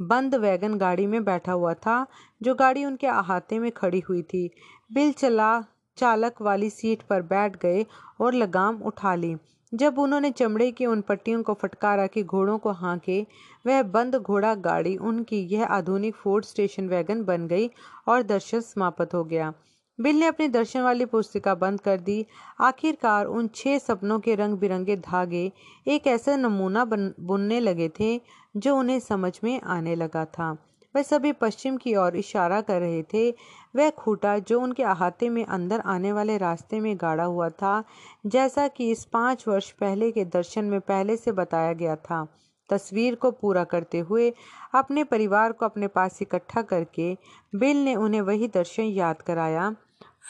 बंद वैगन गाड़ी में बैठा हुआ था, जो गाड़ी उनके अहाते में खड़ी हुई थी। बिल चला चालक वाली सीट पर बैठ गए और लगाम उठा ली। जब उन्होंने चमड़े की उन पट्टियों को फटकारा कि घोड़ों को हाँके, वह बंद घोड़ा गाड़ी, उनकी यह आधुनिक फोर्ड स्टेशन वैगन बन गई और दर्शन समाप्त हो गया। बिल ने अपनी दर्शन वाली पुस्तिका बंद कर दी। आखिरकार उन छह सपनों के रंग बिरंगे धागे एक ऐसा नमूना बन, बुनने लगे थे जो उन्हें समझ में आने लगा था। वह सभी पश्चिम की ओर इशारा कर रहे थे। वह खूटा, जो उनके अहाते में अंदर आने वाले रास्ते में गाड़ा हुआ था, जैसा कि इस पाँच वर्ष पहले के दर्शन में पहले से बताया गया था। तस्वीर को पूरा करते हुए अपने परिवार को अपने पास इकट्ठा करके बिल ने उन्हें वही दर्शन याद कराया।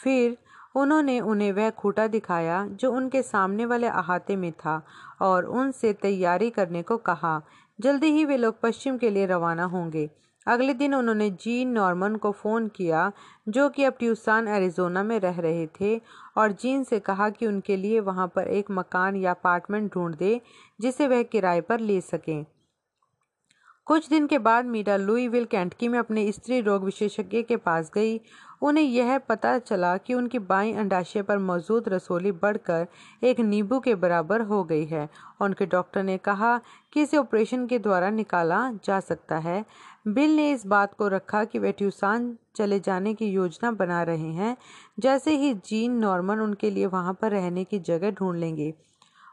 फिर उन्होंने उन्हें वह खूटा दिखाया, जो उनके सामने वाले अहाते में था और उनसे तैयारी करने को कहा, जल्दी ही वे लोग पश्चिम के लिए रवाना होंगे। अगले दिन उन्होंने जीन नॉर्मन को फ़ोन किया, जो कि अब ट्यूसान, एरिजोना में रह रहे थे, और जीन से कहा कि उनके लिए वहाँ पर एक मकान या अपार्टमेंट ढूंढ दे, जिसे वह किराए पर ले सकें। कुछ दिन के बाद मीरा लुईविल कैंटकी में अपने स्त्री रोग विशेषज्ञ के पास गई। उन्हें यह पता चला कि उनकी बाई अंडाशय पर मौजूद रसोली बढ़कर एक नींबू के बराबर हो गई है उनके डॉक्टर ने कहा कि इसे ऑपरेशन के द्वारा निकाला जा सकता है। बिल ने इस बात को रखा कि वे ट्यूसान चले जाने की योजना बना रहे हैं। जैसे ही जीन नॉर्मन उनके लिए वहाँ पर रहने की जगह ढूंढ लेंगे।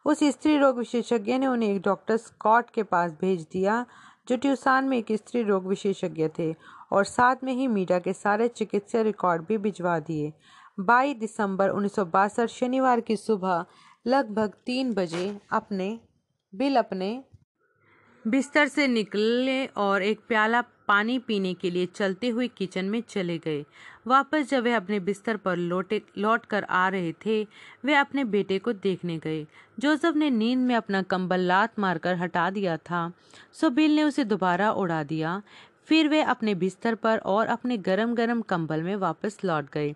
उस स्त्री रोग विशेषज्ञ ने उन्हें एक डॉक्टर स्कॉट के पास भेज दिया, जो ट्यूसान में एक स्त्री रोग विशेषज्ञ थे, और साथ में ही मीडिया के सारे चिकित्सा रिकॉर्ड भी भिजवा दिए। 22 दिसंबर उन्नीस सौ बासठ शनिवार की सुबह लगभग तीन बजे अपने, बिल अपने बिस्तर से निकले और एक प्याला पानी पीने के लिए चलते हुए किचन में चले गए। वापस जब वे अपने बिस्तर पर लौटे, लौट कर आ रहे थे, वे अपने बेटे को देखने गए। जोसेफ ने नींद में अपना कंबल लात मारकर हटा दिया था। सो बिल ने उसे दोबारा उड़ा दिया। फिर वे अपने बिस्तर पर और अपने गरम गरम कंबल में वापस लौट गए।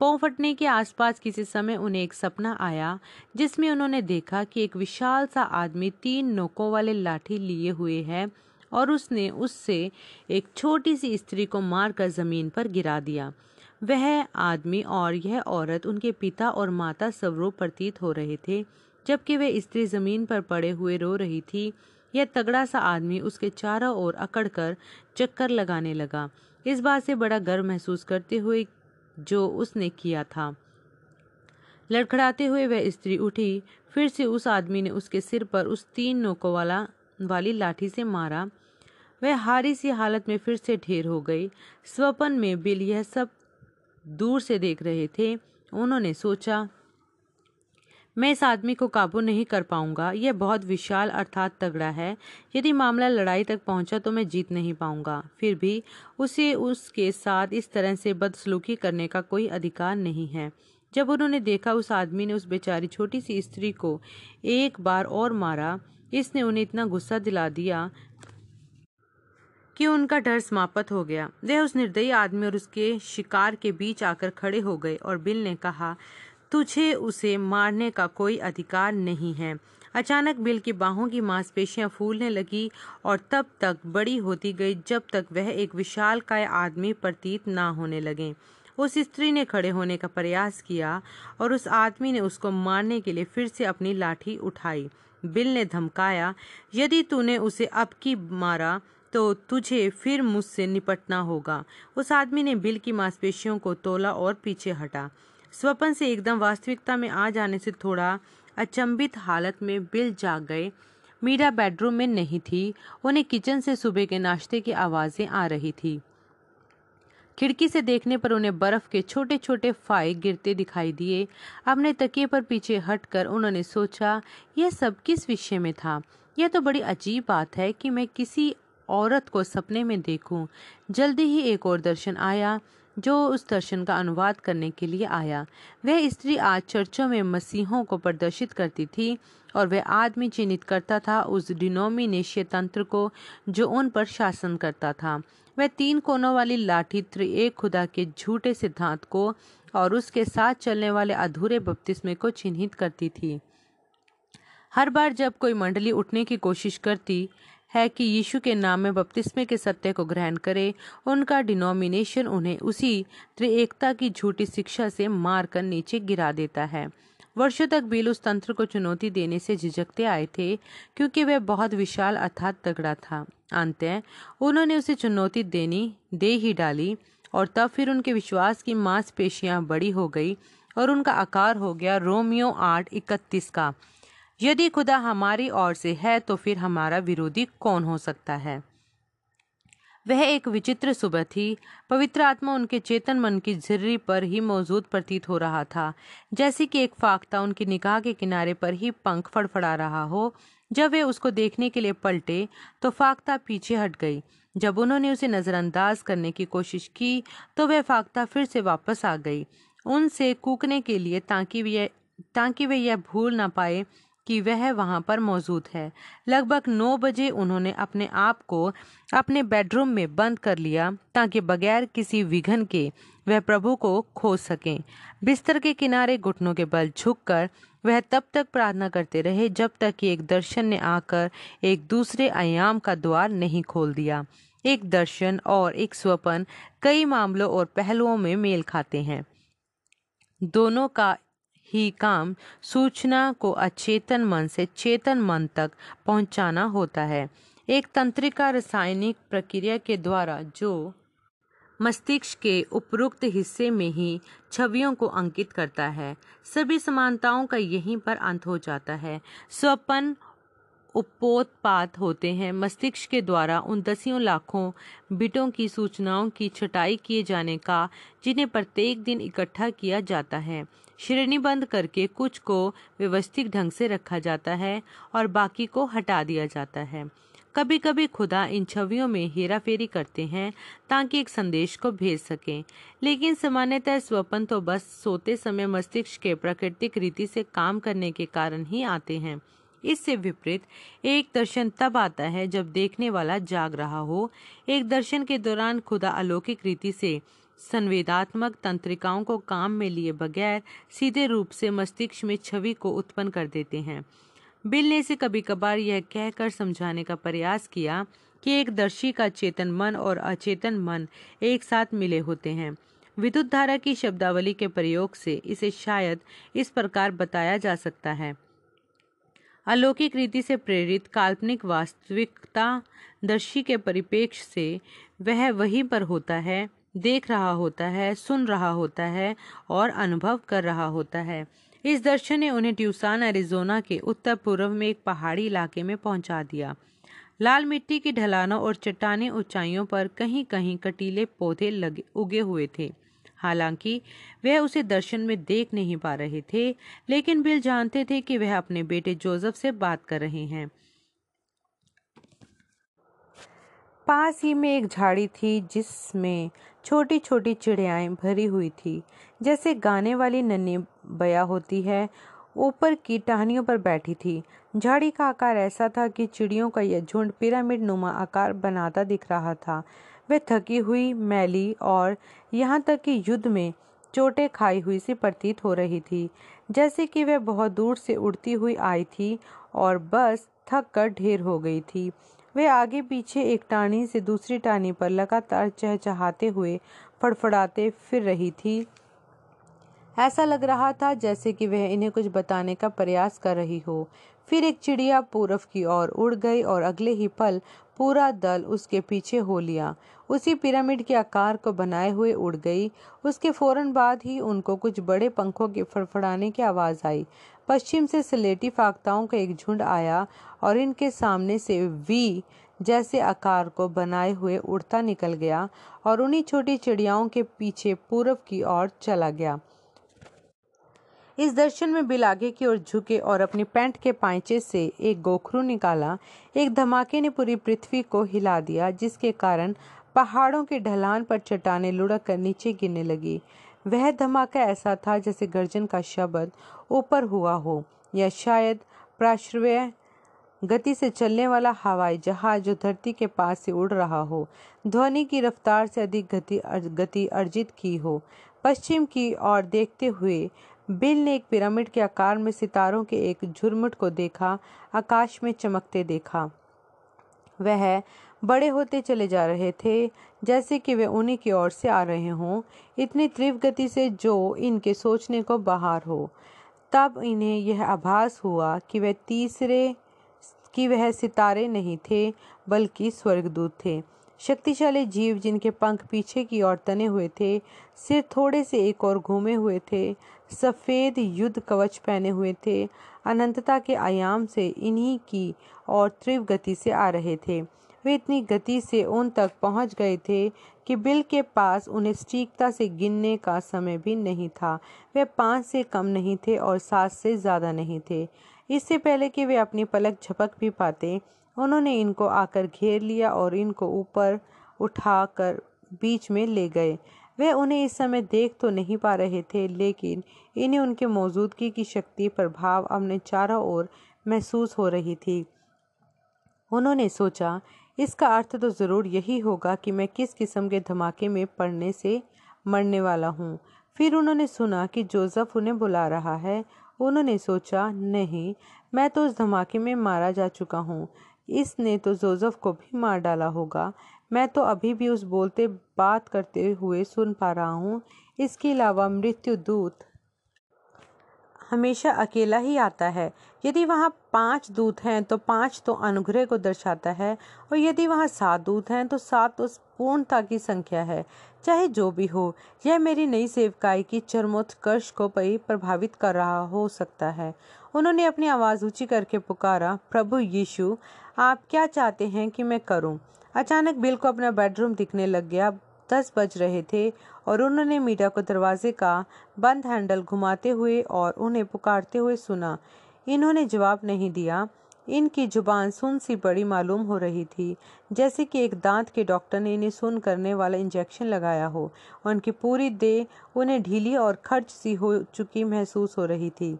पाँव फटने के आसपास किसी समय उन्हें एक सपना आया, जिसमें उन्होंने देखा कि एक विशाल सा आदमी तीन नोकों वाले लाठी लिए हुए है और उसने उससे एक छोटी सी स्त्री को मारकर ज़मीन पर गिरा दिया। वह आदमी और यह औरत उनके पिता और माता सवरो प्रतीत हो रहे थे, जबकि वह स्त्री ज़मीन पर पड़े हुए रो रही थी। यह तगड़ा सा आदमी उसके चारों ओर अकड़कर चक्कर लगाने लगा। इस बात से बड़ा गर्व महसूस करते हुए जो उसने किया था। लड़खड़ाते हुए वह स्त्री उठी, फिर से उस आदमी ने उसके सिर पर उस तीन नोकों वाला, वाली लाठी से मारा। वह हारी सी हालत में फिर से ढेर हो गई। स्वपन में बिल यह सब दूर से देख रहे थे। उन्होंने सोचा मैं इस आदमी को काबू नहीं कर पाऊँगा। यह बहुत विशाल अर्थात तगड़ा है। यदि मामला लड़ाई तक पहुँचा तो मैं जीत नहीं पाऊँगा। फिर भी उसे उसके साथ इस तरह से बदसलूकी करने का कोई अधिकार नहीं है। जब उन्होंने देखा उस आदमी ने उस बेचारी छोटी सी स्त्री को एक बार और मारा, इसने उन्हें इतना गुस्सा दिला दिया कि उनका डर समाप्त हो गया। वह उस निर्दयी आदमी और उसके शिकार के बीच आकर खड़े हो गए और बिल ने कहा तुझे उसे मारने का कोई अधिकार नहीं है। अचानक बिल की बाहों की मांसपेशियाँ फूलने लगी और तब तक बड़ी होती गई जब तक वह एक विशाल काय आदमी प्रतीत ना होने लगे। उस स्त्री ने खड़े होने का प्रयास किया और उस आदमी ने उसको मारने के लिए फिर से अपनी लाठी उठाई। बिल ने धमकाया, यदि तूने उसे अब की मारा तो तुझे फिर मुझसे निपटना होगा। उस आदमी ने बिल की मांसपेशियों को तोला और पीछे हटा। स्वपन से एकदम वास्तविकता में आ जाने से थोड़ा अचंभित हालत में बिल जाग गए। मीरा बेडरूम में नहीं थी। उन्हें किचन से सुबह के नाश्ते की आवाज़ें आ रही थी। खिड़की से देखने पर उन्हें बर्फ़ के छोटे छोटे फाई गिरते दिखाई दिए। अपने तकिए पर पीछे हटकर उन्होंने सोचा, यह सब किस विषय में था? यह तो बड़ी अजीब बात है कि मैं किसी औरत को सपने में देखूँ। जल्दी ही एक और दर्शन आया। जो उस दर्शन का अनुवाद करने के लिए आया। वह स्त्री आज चर्चों में मसीहों को प्रदर्शित करती थी और वह आदमी चिन्हित करता था उस डिनोमिनेशिय तंत्र को जो उन पर शासन करता था। वह तीन कोनों वाली लाठी एक खुदा के झूठे सिद्धांत को और उसके साथ चलने वाले अधूरे बपतिस्मे को चिन्हित करती थी। हर बार जब कोई मंडली उठने की कोशिश करती है कि यीशु के नाम में बपतिस्मे के सत्य को ग्रहण करे, उनका डिनोमिनेशन उन्हें उसी त्रिएकता की झूठी शिक्षा से मारकर नीचे गिरा देता है। वर्षों तक बिल उस तंत्र को चुनौती देने से झिझकते आए थे, क्योंकि वह बहुत विशाल अर्थात तगड़ा था। अंत उन्होंने उसे चुनौती देनी, दे ही डाली, और तब फिर उनके विश्वास की मांसपेशियाँ बड़ी हो गई और उनका आकार हो गया रोमियो आठ इकतीस का। यदि खुदा हमारी ओर से है तो फिर हमारा विरोधी कौन हो सकता है? वह एक विचित्र सुबह थी। पवित्र आत्मा उनके चेतन मन की झिर्री पर ही मौजूद प्रतीत हो रहा था। जैसे कि एक फाख्ता उनकी निगाह के किनारे पर ही पंख फड़फड़ा रहा हो। जब वे उसको देखने के लिए पलटे तो फाख्ता पीछे हट गई। जब उन्होंने उसे नज़रअंदाज करने की कोशिश की तो वह फाख्ता फिर से वापस आ गई। उनसे कूकने के लिए ताकि वे ताकि वे यह भूल ना पाए कि वह वहाँ पर मौजूद है। लगभग नौ बजे उन्होंने अपने आप को अपने बेडरूम में बंद कर लिया ताकि बगैर किसी विघन के वह प्रभु को खोज सकें। बिस्तर के किनारे घुटनों के बल झुककर वह तब तक प्रार्थना करते रहे जब तक कि एक दर्शन ने आकर एक दूसरे आयाम का द्वार नहीं खोल दिया। एक दर्शन और एक स्वपन कई मामलों और पहलुओं में मेल खाते हैं। दोनों का ही काम सूचना को अचेतन मन से चेतन मन तक पहुंचाना होता है। एक तंत्रिका रासायनिक प्रक्रिया के द्वारा जो मस्तिष्क के उपरोक्त हिस्से में ही छवियों को अंकित करता है, सभी समानताओं का यहीं पर अंत हो जाता है। स्वपन उपोत्पात होते हैं। मस्तिष्क के द्वारा उन दसियों लाखों बिटों की सूचनाओं की छटाई किए जाने का, जिन्हें प्रत्येक दिन इकट्ठा किया जाता है, श्रेणीबंद करके कुछ को व्यवस्थित ढंग से रखा जाता है और बाकी को हटा दिया जाता है। कभी कभी खुदा इन छवियों में हेरा फेरी करते हैं, ताकि एक संदेश को भेज सकें। लेकिन सामान्यतः स्वपन तो बस सोते समय मस्तिष्क के प्राकृतिक रीति से काम करने के कारण ही आते हैं। इससे विपरीत एक दर्शन तब आता है जब देखने वाला जाग रहा हो। एक दर्शन के दौरान खुदा अलौकिक रीति से संवेदात्मक तंत्रिकाओं को काम में लिए बगैर सीधे रूप से मस्तिष्क में छवि को उत्पन्न कर देते हैं। बिल ने इसे कभी कभार यह कहकर समझाने का प्रयास किया कि एक दर्शी का चेतन मन और अचेतन मन एक साथ मिले होते हैं। विद्युत धारा की शब्दावली के प्रयोग से इसे शायद इस प्रकार बताया जा सकता है। अलौकिक रीति से प्रेरित, काल्पनिक वास्तविकता दर्शी के परिपेक्ष से वह वहीं पर होता है, देख रहा होता है, सुन रहा होता है और अनुभव कर रहा होता है। इस दर्शन ने उन्हें ट्यूसान, एरिजोना के उत्तर पूर्व में एक पहाड़ी इलाके में पहुँचा दिया। लाल मिट्टी की ढलानों और चट्टानी ऊंचाइयों पर कहीं कहीं कटीले पौधे लगे, उगे हुए थे। हालाँकि, वह उसे दर्शन में देख नहीं पा रहे थे, लेकिन बिल जानते थे कि वह अपने बेटे जोसेफ से बात कर रहे हैं। पास ही में एक झाड़ी थी जिसमें छोटी छोटी चिड़ियाएँ भरी हुई थी। जैसे गाने वाली नन्ही बया होती है, ऊपर की टहनियों पर बैठी थी। झाड़ी का आकार ऐसा था कि चिड़ियों का यह झुंड पिरामिड नुमा आकार बनाता दिख रहा था। वह थकी हुई मैली और यहाँ तक कि युद्ध में चोटें खाई हुई सी प्रतीत हो रही थी, जैसे कि वह बहुत दूर से उड़ती हुई आई थी और बस थक कर ढेर हो गई थी। वे आगे पीछे एक टानी से दूसरी टानी पर लगातार चहचहाते हुए, फड़फड़ाते फिर रही थी। ऐसा लग रहा था जैसे कि वह इन्हें कुछ बताने का प्रयास कर रही हो। फिर एक चिड़िया पूरब की ओर उड़ गई और अगले ही पल पूरा दल उसके पीछे हो लिया। उसी पिरामिड के आकार को बनाए हुए उड़ गई। उसके फ़ौरन बाद ही उनको कुछ बड़े पंखों के फड़फड़ाने की आवाज़ आई। पश्चिम से सलेटी फाख्ताओं का एक झुंड आया और इनके सामने से वी जैसे आकार को बनाए हुए उड़ता निकल गया और उन्हीं छोटी चिड़ियाओं के पीछे पूर्व की ओर चला गया। इस दर्शन में बिल आगे की ओर झुके और अपनी पैंट के पांचे से एक गोखरू निकाला। एक धमाके ने पूरी पृथ्वी को हिला दिया, जिसके कारण पहाड़ों के ढलान पर चट्टाने लुढ़क कर नीचे गिरने लगी। वह धमाका ऐसा था जैसे गर्जन का शब्द ऊपर हुआ हो, या शायद प्राश्रव्य गति से चलने वाला हवाई जहाज़ जो धरती के पास से उड़ रहा हो, ध्वनि की रफ्तार से अधिक गति गति अर्जित की हो। पश्चिम की ओर देखते हुए बिल ने एक पिरामिड के आकार में सितारों के एक झुरमुट को देखा, आकाश में चमकते देखा। वह बड़े होते चले जा रहे थे, जैसे कि वे उन्हीं की ओर से आ रहे हों। इतनी तीव्र गति से जो इनके सोचने को बाहर हो, तब इन्हें यह आभास हुआ कि वह तीसरे, कि वह सितारे नहीं थे, बल्कि स्वर्गदूत थे। शक्तिशाली जीव जिनके पंख पीछे की ओर तने हुए थे, सिर थोड़े से एक और घूमे हुए थे, सफ़ेद युद्ध कवच पहने हुए थे, अनंतता के आयाम से इन्हीं की और तीव्र गति से आ रहे थे। वे इतनी गति से उन तक पहुँच गए थे कि बिल के पास उन्हें सटीकता से गिनने का समय भी नहीं था। वे पाँच से कम नहीं थे और सात से ज़्यादा नहीं थे। इससे पहले कि वे अपनी पलक झपक भी पाते उन्होंने इनको आकर घेर लिया और इनको ऊपर उठाकर बीच में ले गए। वे उन्हें इस समय देख तो नहीं पा रहे थे, लेकिन इन्हें उनके मौजूदगी की शक्ति प्रभाव अपने चारों ओर महसूस हो रही थी। उन्होंने सोचा, इसका अर्थ तो ज़रूर यही होगा कि मैं किस किस्म के धमाके में पड़ने से मरने वाला हूँ। फिर उन्होंने सुना कि जोसेफ उन्हें बुला रहा है। उन्होंने सोचा, नहीं, मैं तो उस धमाके में मारा जा चुका हूँ। इसने तो जोजफ को भी मार डाला होगा। मैं तो अभी भी उस बोलते बात करते हुए सुन पा रहा हूँ। इसके अलावा मृत्यु दूत हमेशा अकेला ही आता है। यदि वहाँ पाँच दूत हैं तो पाँच तो अनुग्रह को दर्शाता है, और यदि वहाँ सात दूत हैं तो सात उस पूर्णता की संख्या है। चाहे जो भी हो, यह मेरी नई सेवकाई की चरमोत्कर्ष को प्रभावित कर रहा हो सकता है। उन्होंने अपनी आवाज़ ऊँची करके पुकारा, प्रभु यीशु, आप क्या चाहते हैं कि मैं करूँ? अचानक बिल को अपना बेडरूम दिखने लग गया। दस बज रहे थे और उन्होंने मीडा को दरवाजे का बंद हैंडल घुमाते हुए और उन्हें पुकारते हुए सुना। इन्होंने जवाब नहीं दिया। इनकी ज़ुबान सुन सी बड़ी मालूम हो रही थी, जैसे कि एक दांत के डॉक्टर ने इन्हें सुन करने वाला इंजेक्शन लगाया हो। उनकी पूरी देह उन्हें ढीली और खर्च सी हो चुकी महसूस हो रही थी।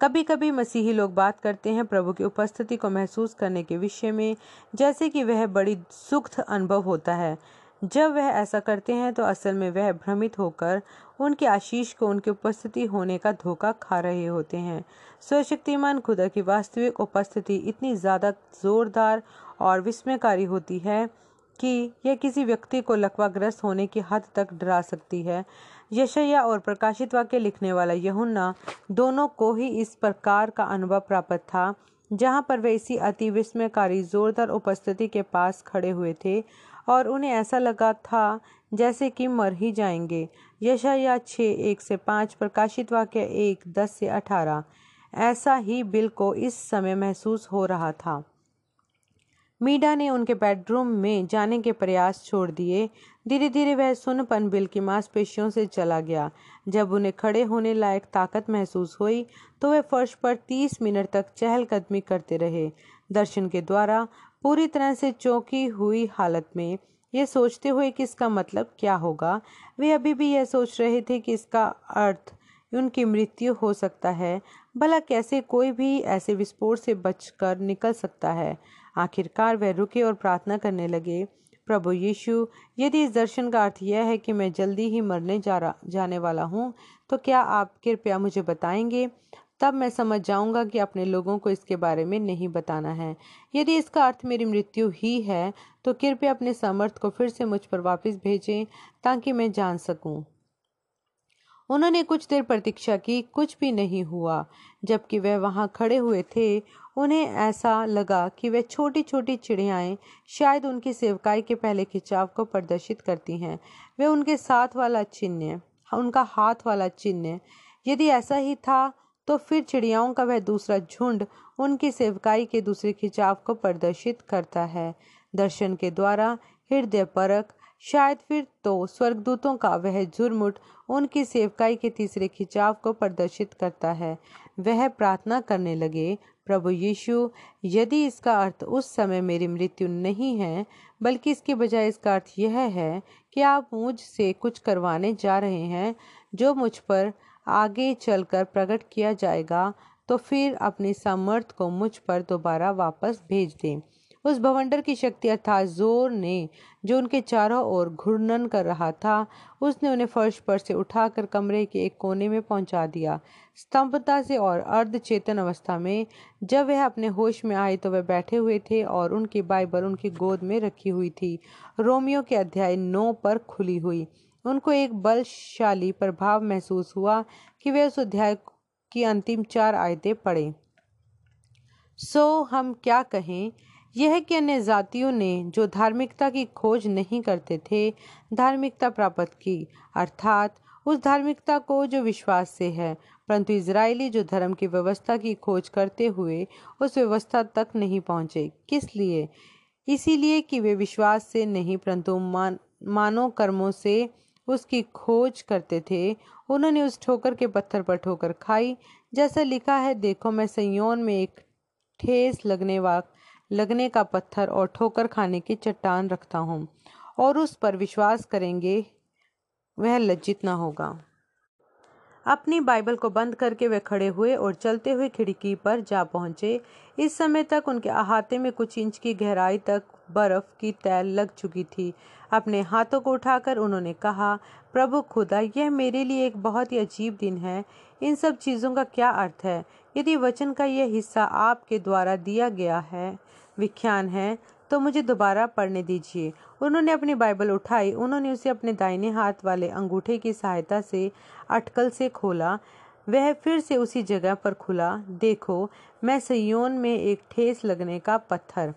कभी कभी मसीही लोग बात करते हैं प्रभु की उपस्थिति को महसूस करने के विषय में, जैसे कि वह बड़ी सुख अनुभव होता है। जब वह ऐसा करते हैं तो असल में वह भ्रमित होकर उनके आशीष को उनकी उपस्थिति होने का धोखा खा रहे होते हैं। स्वशक्तिमान खुदा की वास्तविक उपस्थिति इतनी ज़्यादा जोरदार और विस्मयकारी होती है कि यह किसी व्यक्ति को लकवाग्रस्त होने की हद तक डरा सकती है। यशया और प्रकाशित वाक्य लिखने वाला यहुन्ना दोनों को ही इस प्रकार का अनुभव प्राप्त था, जहाँ पर वे इसी अति विस्मयकारी, जोरदार उपस्थिति के पास खड़े हुए थे। और उन्हें ऐसा लगा था जैसे कि मर ही जाएँगे। यशया छः एक से पाँच, प्रकाशित वाक्य एक, दस से अठारह। ऐसा ही बिल को इस समय महसूस हो रहा था। मीडा ने उनके बेडरूम में जाने के प्रयास छोड़ दिए। धीरे धीरे वह सुनपन बिल की मांसपेशियों से चला गया। जब उन्हें खड़े होने लायक ताकत महसूस हुई तो वे फर्श पर तीस मिनट तक चहलकदमी करते रहे। दर्शन के द्वारा पूरी तरह से चौंकी हुई हालत में ये सोचते हुए कि इसका मतलब क्या होगा। वे अभी भी यह सोच रहे थे कि इसका अर्थ उनकी मृत्यु हो सकता है। भला कैसे कोई भी ऐसे विस्फोट से बचकर निकल सकता है। आखिरकार वह रुके और प्रार्थना करने लगे, प्रभु यीशु, यदि इस दर्शन का अर्थ यह है कि मैं जल्दी ही मरने जा रहा, जाने वाला हूँ तो क्या आप कृपया मुझे बताएँगे? तब मैं समझ जाऊँगा कि अपने लोगों को इसके बारे में नहीं बताना है। यदि इसका अर्थ मेरी मृत्यु ही है तो कृपया अपने समर्थ को फिर से मुझ पर वापस भेजें ताकि मैं जान सकूँ। उन्होंने कुछ देर प्रतीक्षा की, कुछ भी नहीं हुआ। जबकि वह वहाँ खड़े हुए थे, उन्हें ऐसा लगा कि वे छोटी छोटी चिड़ियाएँ शायद उनकी सेवकाई के पहले खिंचाव को प्रदर्शित करती हैं। वे उनके साथ वाला चिन्ह, उनका हाथ वाला चिन्ह, यदि ऐसा ही था तो फिर चिड़ियाओं का वह दूसरा झुंड उनकी सेवकाई के दूसरे खिंचाव को प्रदर्शित करता है। दर्शन के द्वारा हृदय परक शायद फिर तो स्वर्गदूतों का वह झुरमुट उनकी सेवकाई के तीसरे खिंचाव को प्रदर्शित करता है। वह प्रार्थना करने लगे, प्रभु यीशु, यदि इसका अर्थ उस समय मेरी मृत्यु नहीं है, बल्कि इसके बजाय इसका अर्थ यह है कि आप मुझ से कुछ करवाने जा रहे हैं, जो मुझ पर आगे चलकर प्रकट किया जाएगा तो फिर अपनी सामर्थ को मुझ पर दोबारा वापस भेज दें। उस भवंडर की शक्ति अर्थात ज़ोर ने, जो उनके चारों ओर घूर्णन कर रहा था, उसने उन्हें फर्श पर से उठाकर कमरे के एक कोने में पहुँचा दिया। स्तंभता से और अर्ध चेतन अवस्था में, जब वह अपने होश में आए तो वह बैठे हुए थे और उनकी बाइबल उनकी गोद में रखी हुई थी। रोमियो के अध्याय नौ पर खुली हुई। उनको एक बलशाली प्रभाव महसूस हुआ कि वे उस अध्याय की अंतिम चार आयतें पढ़े। सो हम क्या कहें? यह कि अन्य जातियों ने जो धार्मिकता की खोज नहीं करते थे, धार्मिकता प्राप्त की। अर्थात, उस धार्मिकता को जो विश्वास से है, परंतु इजरायली जो धर्म की व्यवस्था की खोज करते हुए उस व्यवस्था तक नहीं पहुँचे। किस लिए? इसीलिए कि वे विश्वास से नहीं, परंतु मान मानव कर्मों से उसकी खोज करते थे। उन्होंने उस ठोकर के पत्थर पर ठोकर खाई। जैसा लिखा है, देखो, मैं संयोन में एक ठेस लगने वा लगने का पत्थर और ठोकर खाने की चट्टान रखता हूँ, और उस पर विश्वास करेंगे, वह लज्जित न होगा। अपनी बाइबल को बंद करके वे खड़े हुए और चलते हुए खिड़की पर जा पहुँचे। इस समय तक उनके अहाते में कुछ इंच की गहराई तक बर्फ़ की तैल लग चुकी थी। अपने हाथों को उठाकर उन्होंने कहा, प्रभु खुदा, यह मेरे लिए एक बहुत ही अजीब दिन है। इन सब चीज़ों का क्या अर्थ है? यदि वचन का यह हिस्सा आपके द्वारा दिया गया है विख्यान है तो मुझे दोबारा पढ़ने दीजिए। उन्होंने अपनी बाइबल उठाई, उन्होंने उसे अपने दाहिने हाथ वाले अंगूठे की सहायता से अटकल से खोला, वह फिर से उसी जगह पर खुला। देखो, मैं सयोन में एक ठेस लगने का पत्थर।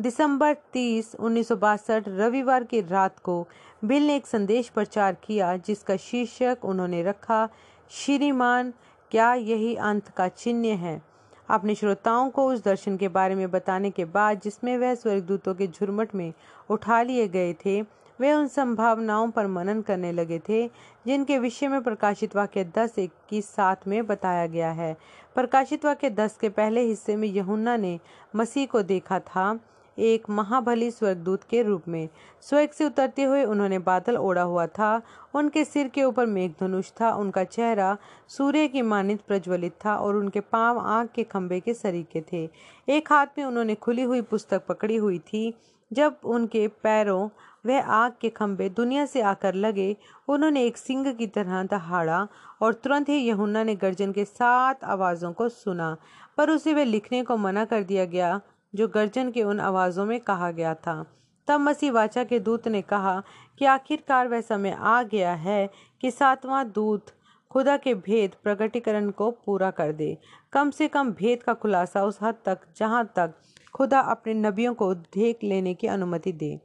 दिसंबर 30 उन्नीस रविवार की रात को बिल ने एक संदेश प्रचार किया, जिसका शीर्षक उन्होंने रखा, श्रीमान, क्या यही अंत का चिन्ह है? अपने श्रोताओं को उस दर्शन के बारे में बताने के बाद, जिसमें वह स्वर्गदूतों के झुरमट में उठा लिए गए थे, वे उन संभावनाओं पर मनन करने लगे थे, जिनके विषय में प्रकाशित वाक्य दस इक्कीस सात में बताया गया है। प्रकाशित वाक्य दस के पहले हिस्से में यहुन्ना ने मसीह को देखा था। एक महाबली स्वर्गदूत के रूप में। स्वर्ग से उतरते हुए उन्होंने बादल ओढ़ा हुआ था। उनके सिर के ऊपर मेघधनुष था। उनका चेहरा सूर्य की मानित प्रज्वलित था और उनके पाँव आग के खंभे के सरीके थे। एक हाथ में उन्होंने खुली हुई पुस्तक पकड़ी हुई थी। जब उनके पैरों वह आग के खंभे दुनिया से आकर लगे, उन्होंने एक सिंह की तरह दहाड़ा और तुरंत ही यहुन्ना ने गर्जन के सात आवाज़ों को सुना। पर उसे वह लिखने को मना कर दिया गया। जो गर्जन के उन आवाज़ों में कहा गया था। तब मसीह वाचा के दूत ने कहा कि आखिरकार वह समय आ गया है कि सातवां दूत खुदा के भेद प्रकटीकरण को पूरा कर दे। कम से कम भेद का खुलासा उस हद तक, जहाँ तक खुदा अपने नबियों को देख लेने की अनुमति दे।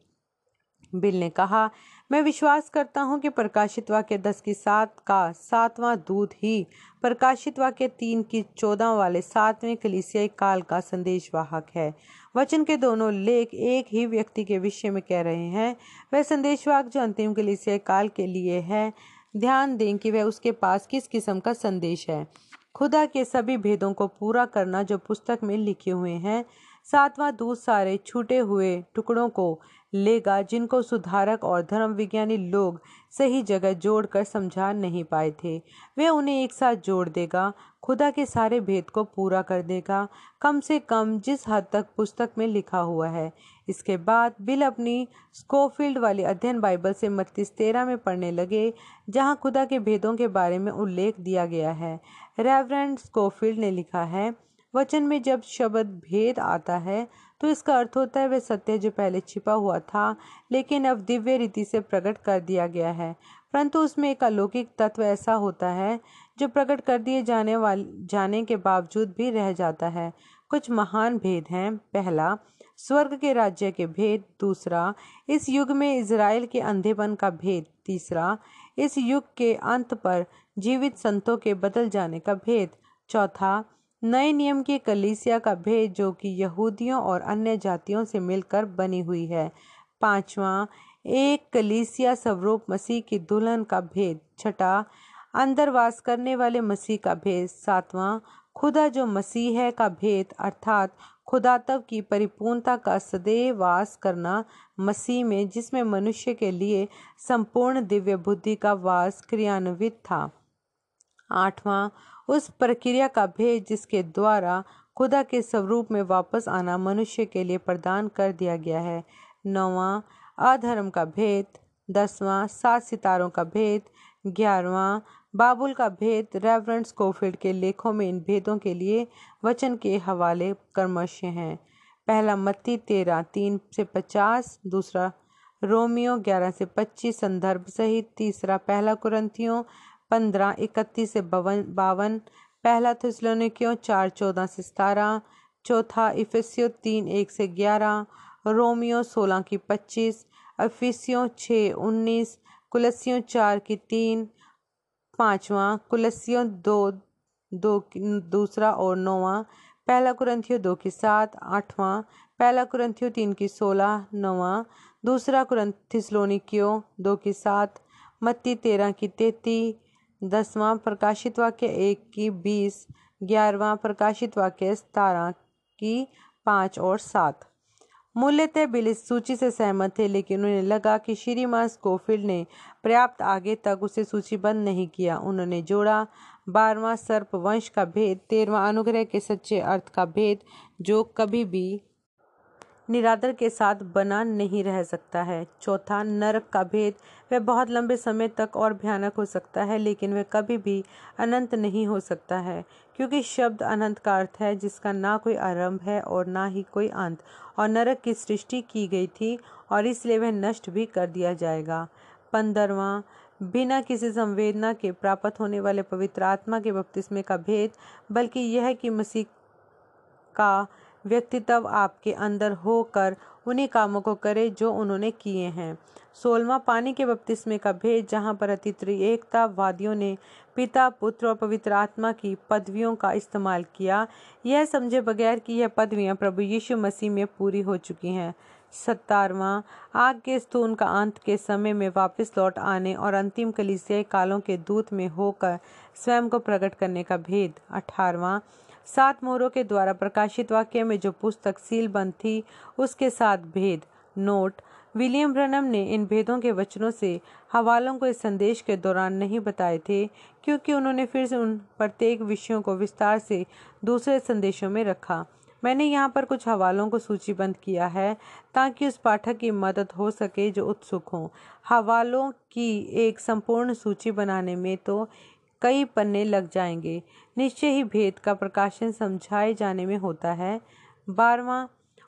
बिल ने कहा मैं विश्वास करता हूँ कि प्रकाशित वाक्य दस की सात का सातवां दूत ही प्रकाशित वाक्य तीन की चौदह वाले सातवें कलिसियाई काल का संदेशवाहक है। वचन के दोनों लेख एक ही व्यक्ति के विषय में कह रहे हैं। वह संदेशवाहक जो अंतिम कलिसियाई काल के लिए है, ध्यान दें कि वह उसके पास किस किस्म का संदेश है। खुदा के सभी भेदों को पूरा करना जो पुस्तक में लिखे हुए हैं, सातवां दूत सारे छूटे हुए टुकड़ों को लेगा, जिनको सुधारक और धर्म विज्ञानी लोग सही जगह जोड़कर समझा नहीं पाए थे। वे उन्हें एक साथ जोड़ देगा, खुदा के सारे भेद को पूरा कर देगा, कम से कम जिस हद तक पुस्तक में लिखा हुआ है। इसके बाद बिल अपनी स्कोफील्ड वाली अध्ययन बाइबल से मत्तीस तेरह में पढ़ने लगे, जहाँ खुदा के भेदों के बारे में उल्लेख दिया गया है। रेवरेंड स्कोफील्ड ने लिखा है, वचन में जब शब्द भेद आता है तो इसका अर्थ होता है वह सत्य जो पहले छिपा हुआ था, लेकिन अब दिव्य रीति से प्रकट कर दिया गया है। परंतु उसमें एक अलौकिक तत्व ऐसा होता है, जो प्रकट कर दिए जाने वाले, जाने के बावजूद भी रह जाता है। कुछ महान भेद हैं। पहला, स्वर्ग के राज्य के भेद। दूसरा, इस युग में इज़राइल के अंधेपन का भेद। तीसरा, इस युग के अंत पर जीवित संतों के बदल जाने का भेद। चौथा नए नियम की कलीसिया का भेद जो कि यहूदियों और अन्य जातियों से मिलकर बनी हुई है। पांचवा, एक कलीसिया स्वरूप मसीह की दुल्हन का भेद। छठा, अंदर वास करने वाले मसीह का भेद। सातवां, खुदा जो मसीह है का भेद, अर्थात खुदातव की परिपूर्णता का सदैव वास करना मसीह में, जिसमें मनुष्य के लिए संपूर्ण दिव्य बुद्धि का वास क्रियान्वित था। आठवां उस प्रक्रिया का भेद जिसके द्वारा खुदा के स्वरूप में वापस आना मनुष्य के लिए प्रदान कर दिया गया है। नौवा अधर्म का भेद। दसवां, सात सितारों का भेद। ग्यारहवा, बाबुल का भेद। रेवरेंट स्कोफील्ड के लेखों में इन भेदों के लिए वचन के हवाले कर्मश हैं। पहला मत्ती तेरह, तीन से पचास, दूसरा रोमियो ग्यारह से पच्चीस संदर्भ सहित, तीसरा पहला कुरंथियों पंद्रह, इकतीस से बवन, बावन। पहला थिसलोनिकियों, चार, चौदह से सतारह। चौथा, इफिसियो, तीन, एक से ग्यारह। रोमियो, सोलह की पच्चीस। अफिसियों छः उन्नीस। कुलसियों चार की तीन। पाँचवा कुलसियों दो दो दूसरा और नौवा। पहला कुरंथियो, दो की सात। आठवां। पहला कुरंथियो, तीन की सोलह। नौवा। दूसरा कुरंथिसलोनिकियो दो की सात। मत्ती, तेरह की तैतीस। दसवां प्रकाशित वाक्य एक की बीस, ग्यारहवा प्रकाशित वाक्य सतारह की पाँच और सात। मूल्यतः बिल इस सूची से सहमत थे, लेकिन उन्हें लगा कि श्रीमान स्कोफिल्ड ने पर्याप्त आगे तक उसे सूचीबद्ध नहीं किया। उन्होंने जोड़ा, बारहवां सर्प वंश का भेद, तेरहवा अनुग्रह के सच्चे अर्थ का भेद, जो कभी भी निरादर के साथ बना नहीं रह सकता है। चौथा, नरक का भेद। वह बहुत लंबे समय तक और भयानक हो सकता है, लेकिन वह कभी भी अनंत नहीं हो सकता है, क्योंकि शब्द अनंत का अर्थ है, जिसका ना कोई आरंभ है और ना ही कोई अंत। और नरक की सृष्टि की गई थी, और इसलिए वह नष्ट भी कर दिया जाएगा। पंद्रवा बिना किसी संवेदना के प्राप्त होने वाले पवित्र आत्मा के बपतिस्मे का भेद, बल्कि यह कि मसीह का व्यक्तित्व आपके अंदर होकर उन्हीं कामों को करे जो उन्होंने किए हैं। सोलवा पानी के बपतिस्मे का भेद, जहाँ पर एकता वादियों ने पिता, पुत्र और पवित्र आत्मा की पदवियों का इस्तेमाल किया, यह समझे बगैर कि यह पदवियाँ प्रभु यीशु मसीह में पूरी हो चुकी हैं। सत्तारवा आग के स्तून का अंत के समय में वापस लौट आने और अंतिम कलिसियाई कालों के दूत में होकर स्वयं को प्रकट करने का भेद। अठारवा सात मोहरों के द्वारा प्रकाशित वाक्य में जो पुस्तक सील बंद थी, उसके साथ भेद। नोट। विलियम ब्रनम ने इन भेदों के वचनों से हवालों को इस संदेश के दौरान नहीं बताए थे, क्योंकि उन्होंने फिर से उन प्रत्येक विषयों को विस्तार से दूसरे संदेशों में रखा। मैंने यहाँ पर कुछ हवालों को सूचीबद्ध किया है, ताकि उस पाठक की मदद हो सके जो उत्सुक हों। हवालों की एक संपूर्ण सूची बनाने में तो कई पन्ने लग जाएँगे। निश्चय ही भेद का प्रकाशन समझाए जाने में होता है। बारवा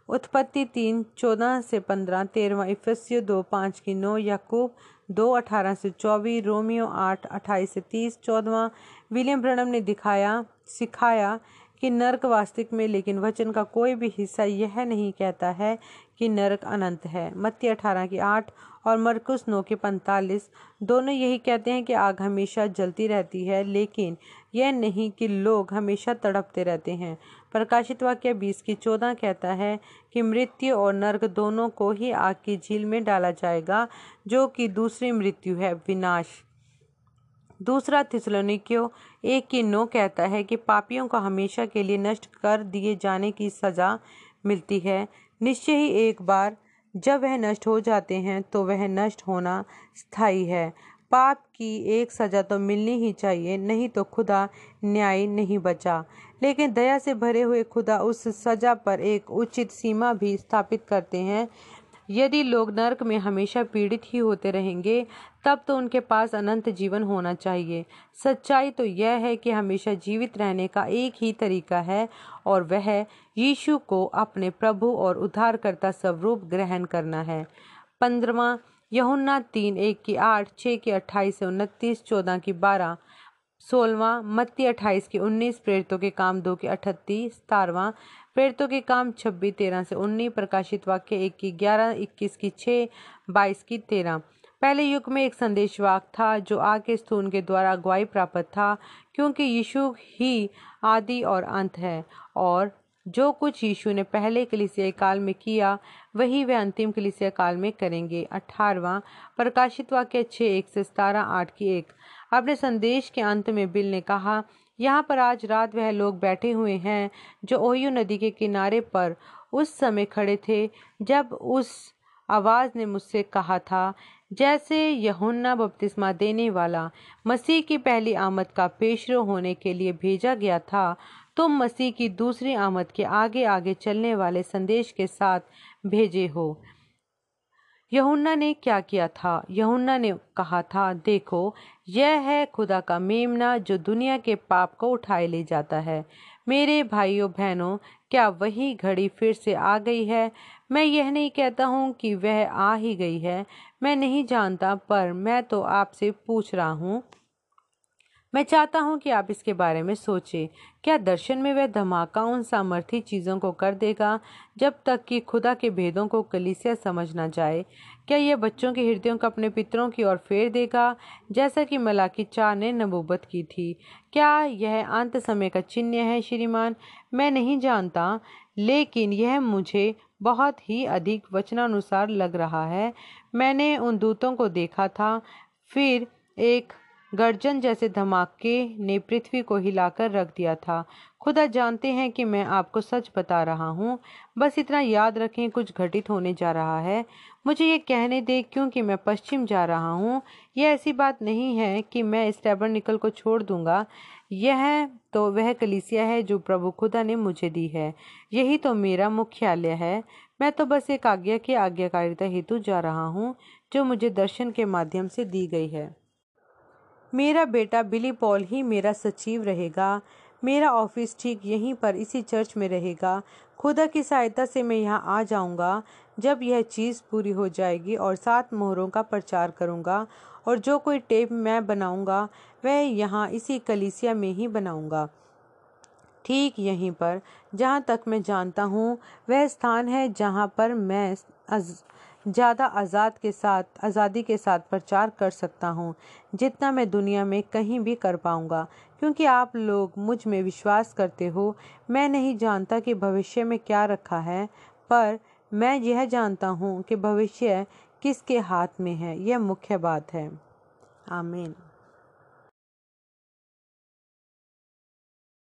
उत्पत्ति तीन, चौदह से पंद्रह, तेरहवा इफिसियो दो, पाँच की नौ, याकूब दो, अठारह से चौबीस, रोमियो आठ, अट्ठाईस से तीस चौदवा विलियम ब्रनम ने दिखाया, सिखाया कि नरक वास्तविक में, लेकिन वचन का कोई भी हिस्सा यह नहीं कहता है कि नरक अनंत है। मत्ती अठारह की आठ और मरकुस नौ के पैंतालीस, दोनों यही कहते हैं कि आग हमेशा जलती रहती है, लेकिन यह नहीं कि लोग हमेशा तड़पते रहते हैं। प्रकाशित वाक्य बीस की चौदह कहता है कि मृत्यु और नर्क दोनों को ही आग की झील में डाला जाएगा, जो कि दूसरी मृत्यु है, विनाश। दूसरा थिसलोनिकियो एक की नौ कहता है कि पापियों को हमेशा के लिए नष्ट कर दिए जाने की सज़ा मिलती है। निश्चय ही एक बार जब वह नष्ट हो जाते हैं तो वह नष्ट होना स्थायी है। पाप की एक सज़ा तो मिलनी ही चाहिए, नहीं तो खुदा न्याय नहीं बचा। लेकिन दया से भरे हुए खुदा उस सज़ा पर एक उचित सीमा भी स्थापित करते हैं। यदि लोग नरक में हमेशा पीड़ित ही होते रहेंगे, तब तो उनके पास अनंत जीवन होना चाहिए। सच्चाई तो यह है कि हमेशा जीवित रहने का एक ही तरीका है, और वह यीशु को अपने प्रभु और उद्धारकर्ता स्वरूप ग्रहण करना है। पंद्रवा यहुन्ना तीन, एक की आठ छः की अट्ठाईस से उनतीस, चौदह की बारह, सोलवा मत्ती अट्ठाईस की उन्नीस, प्रेरितों के काम दो की अठतीस सतारवा प्रेरितों के काम छब्बीस, तेरह से उन्नीस, प्रकाशित वाक्य एक की ग्यारह, इक्कीस की छः बाईस की तेरह। पहले युग में एक संदेशवाक था जो आगे स्थून के द्वारा अगुवाई प्राप्त था, क्योंकि यीशु ही आदि और अंत है, और जो कुछ यीशु ने पहले कलिसिया काल में किया, वही वे अंतिम कलिसिया काल में करेंगे। अठारवा प्रकाशित वाक्य छः एक से सतारह आठ की एक। अपने संदेश के अंत में बिल ने कहा, यहाँ पर आज रात वह लोग बैठे हुए हैं जो ओहियो नदी के किनारे पर उस समय खड़े थे, जब उस आवाज़ ने मुझसे कहा था, जैसे यहुन्ना बपतिस्मा देने वाला मसीह की पहली आमद का पेशरो होने के लिए भेजा गया था तुम मसीह की दूसरी आमद के आगे आगे चलने वाले संदेश के साथ भेजे हो। यहुन्ना ने क्या किया था? यहुन्ना ने कहा था, देखो, यह है खुदा का मेमना जो दुनिया के पाप को उठाए ले जाता है। मेरे भाइयों बहनों, क्या वही घड़ी फिर से आ गई है? मैं यह नहीं कहता हूँ कि वह आ ही गई है। मैं नहीं जानता, पर मैं तो आपसे पूछ रहा हूँ। मैं चाहता हूँ कि आप इसके बारे में सोचें। क्या दर्शन में वह धमाका उन सामर्थी चीज़ों को कर देगा, जब तक कि खुदा के भेदों को कलीसिया समझ ना जाए? क्या यह बच्चों के हृदयों को अपने पितरों की ओर फेर देगा, जैसा कि मलाकी चार ने नबूबत की थी? क्या यह अंत समय का चिन्ह है, श्रीमान? मैं नहीं जानता, लेकिन यह मुझे बहुत ही अधिक वचनानुसार लग रहा है। मैंने उन दूतों को देखा था, फिर एक गर्जन जैसे धमाके ने पृथ्वी को हिलाकर रख दिया था। खुदा जानते हैं कि मैं आपको सच बता रहा हूँ। बस इतना याद रखें, कुछ घटित होने जा रहा है। मुझे ये कहने दे क्योंकि मैं पश्चिम जा रहा हूँ? यह ऐसी बात नहीं है कि मैं इस निकल को छोड़ दूँगा। यह तो वह कलिसिया है जो प्रभु खुदा ने मुझे दी है। यही तो मेरा मुख्यालय है। मैं तो बस एक आज्ञा की आज्ञाकारिता हेतु जा रहा हूँ, जो मुझे दर्शन के माध्यम से दी गई है। मेरा बेटा बिली पॉल ही मेरा सचिव रहेगा। मेरा ऑफ़िस ठीक यहीं पर इसी चर्च में रहेगा। खुदा की सहायता से मैं यहाँ आ जाऊँगा, जब यह चीज़ पूरी हो जाएगी और सात मोहरों का प्रचार करूँगा और जो कोई टेप मैं बनाऊँगा, वह यहाँ इसी कलीसिया में ही बनाऊँगा। ठीक यहीं पर, जहाँ तक मैं जानता हूँ, वह स्थान है जहाँ पर मैं ज़्यादा आज़ाद के साथ, आज़ादी के साथ प्रचार कर सकता हूँ, जितना मैं दुनिया में कहीं भी कर पाऊँगा। क्योंकि आप लोग मुझमें विश्वास करते हो, मैं नहीं जानता कि भविष्य में क्या रखा है, पर मैं यह जानता हूँ कि भविष्य किसके हाथ में है, यह मुख्य बात है। आमीन।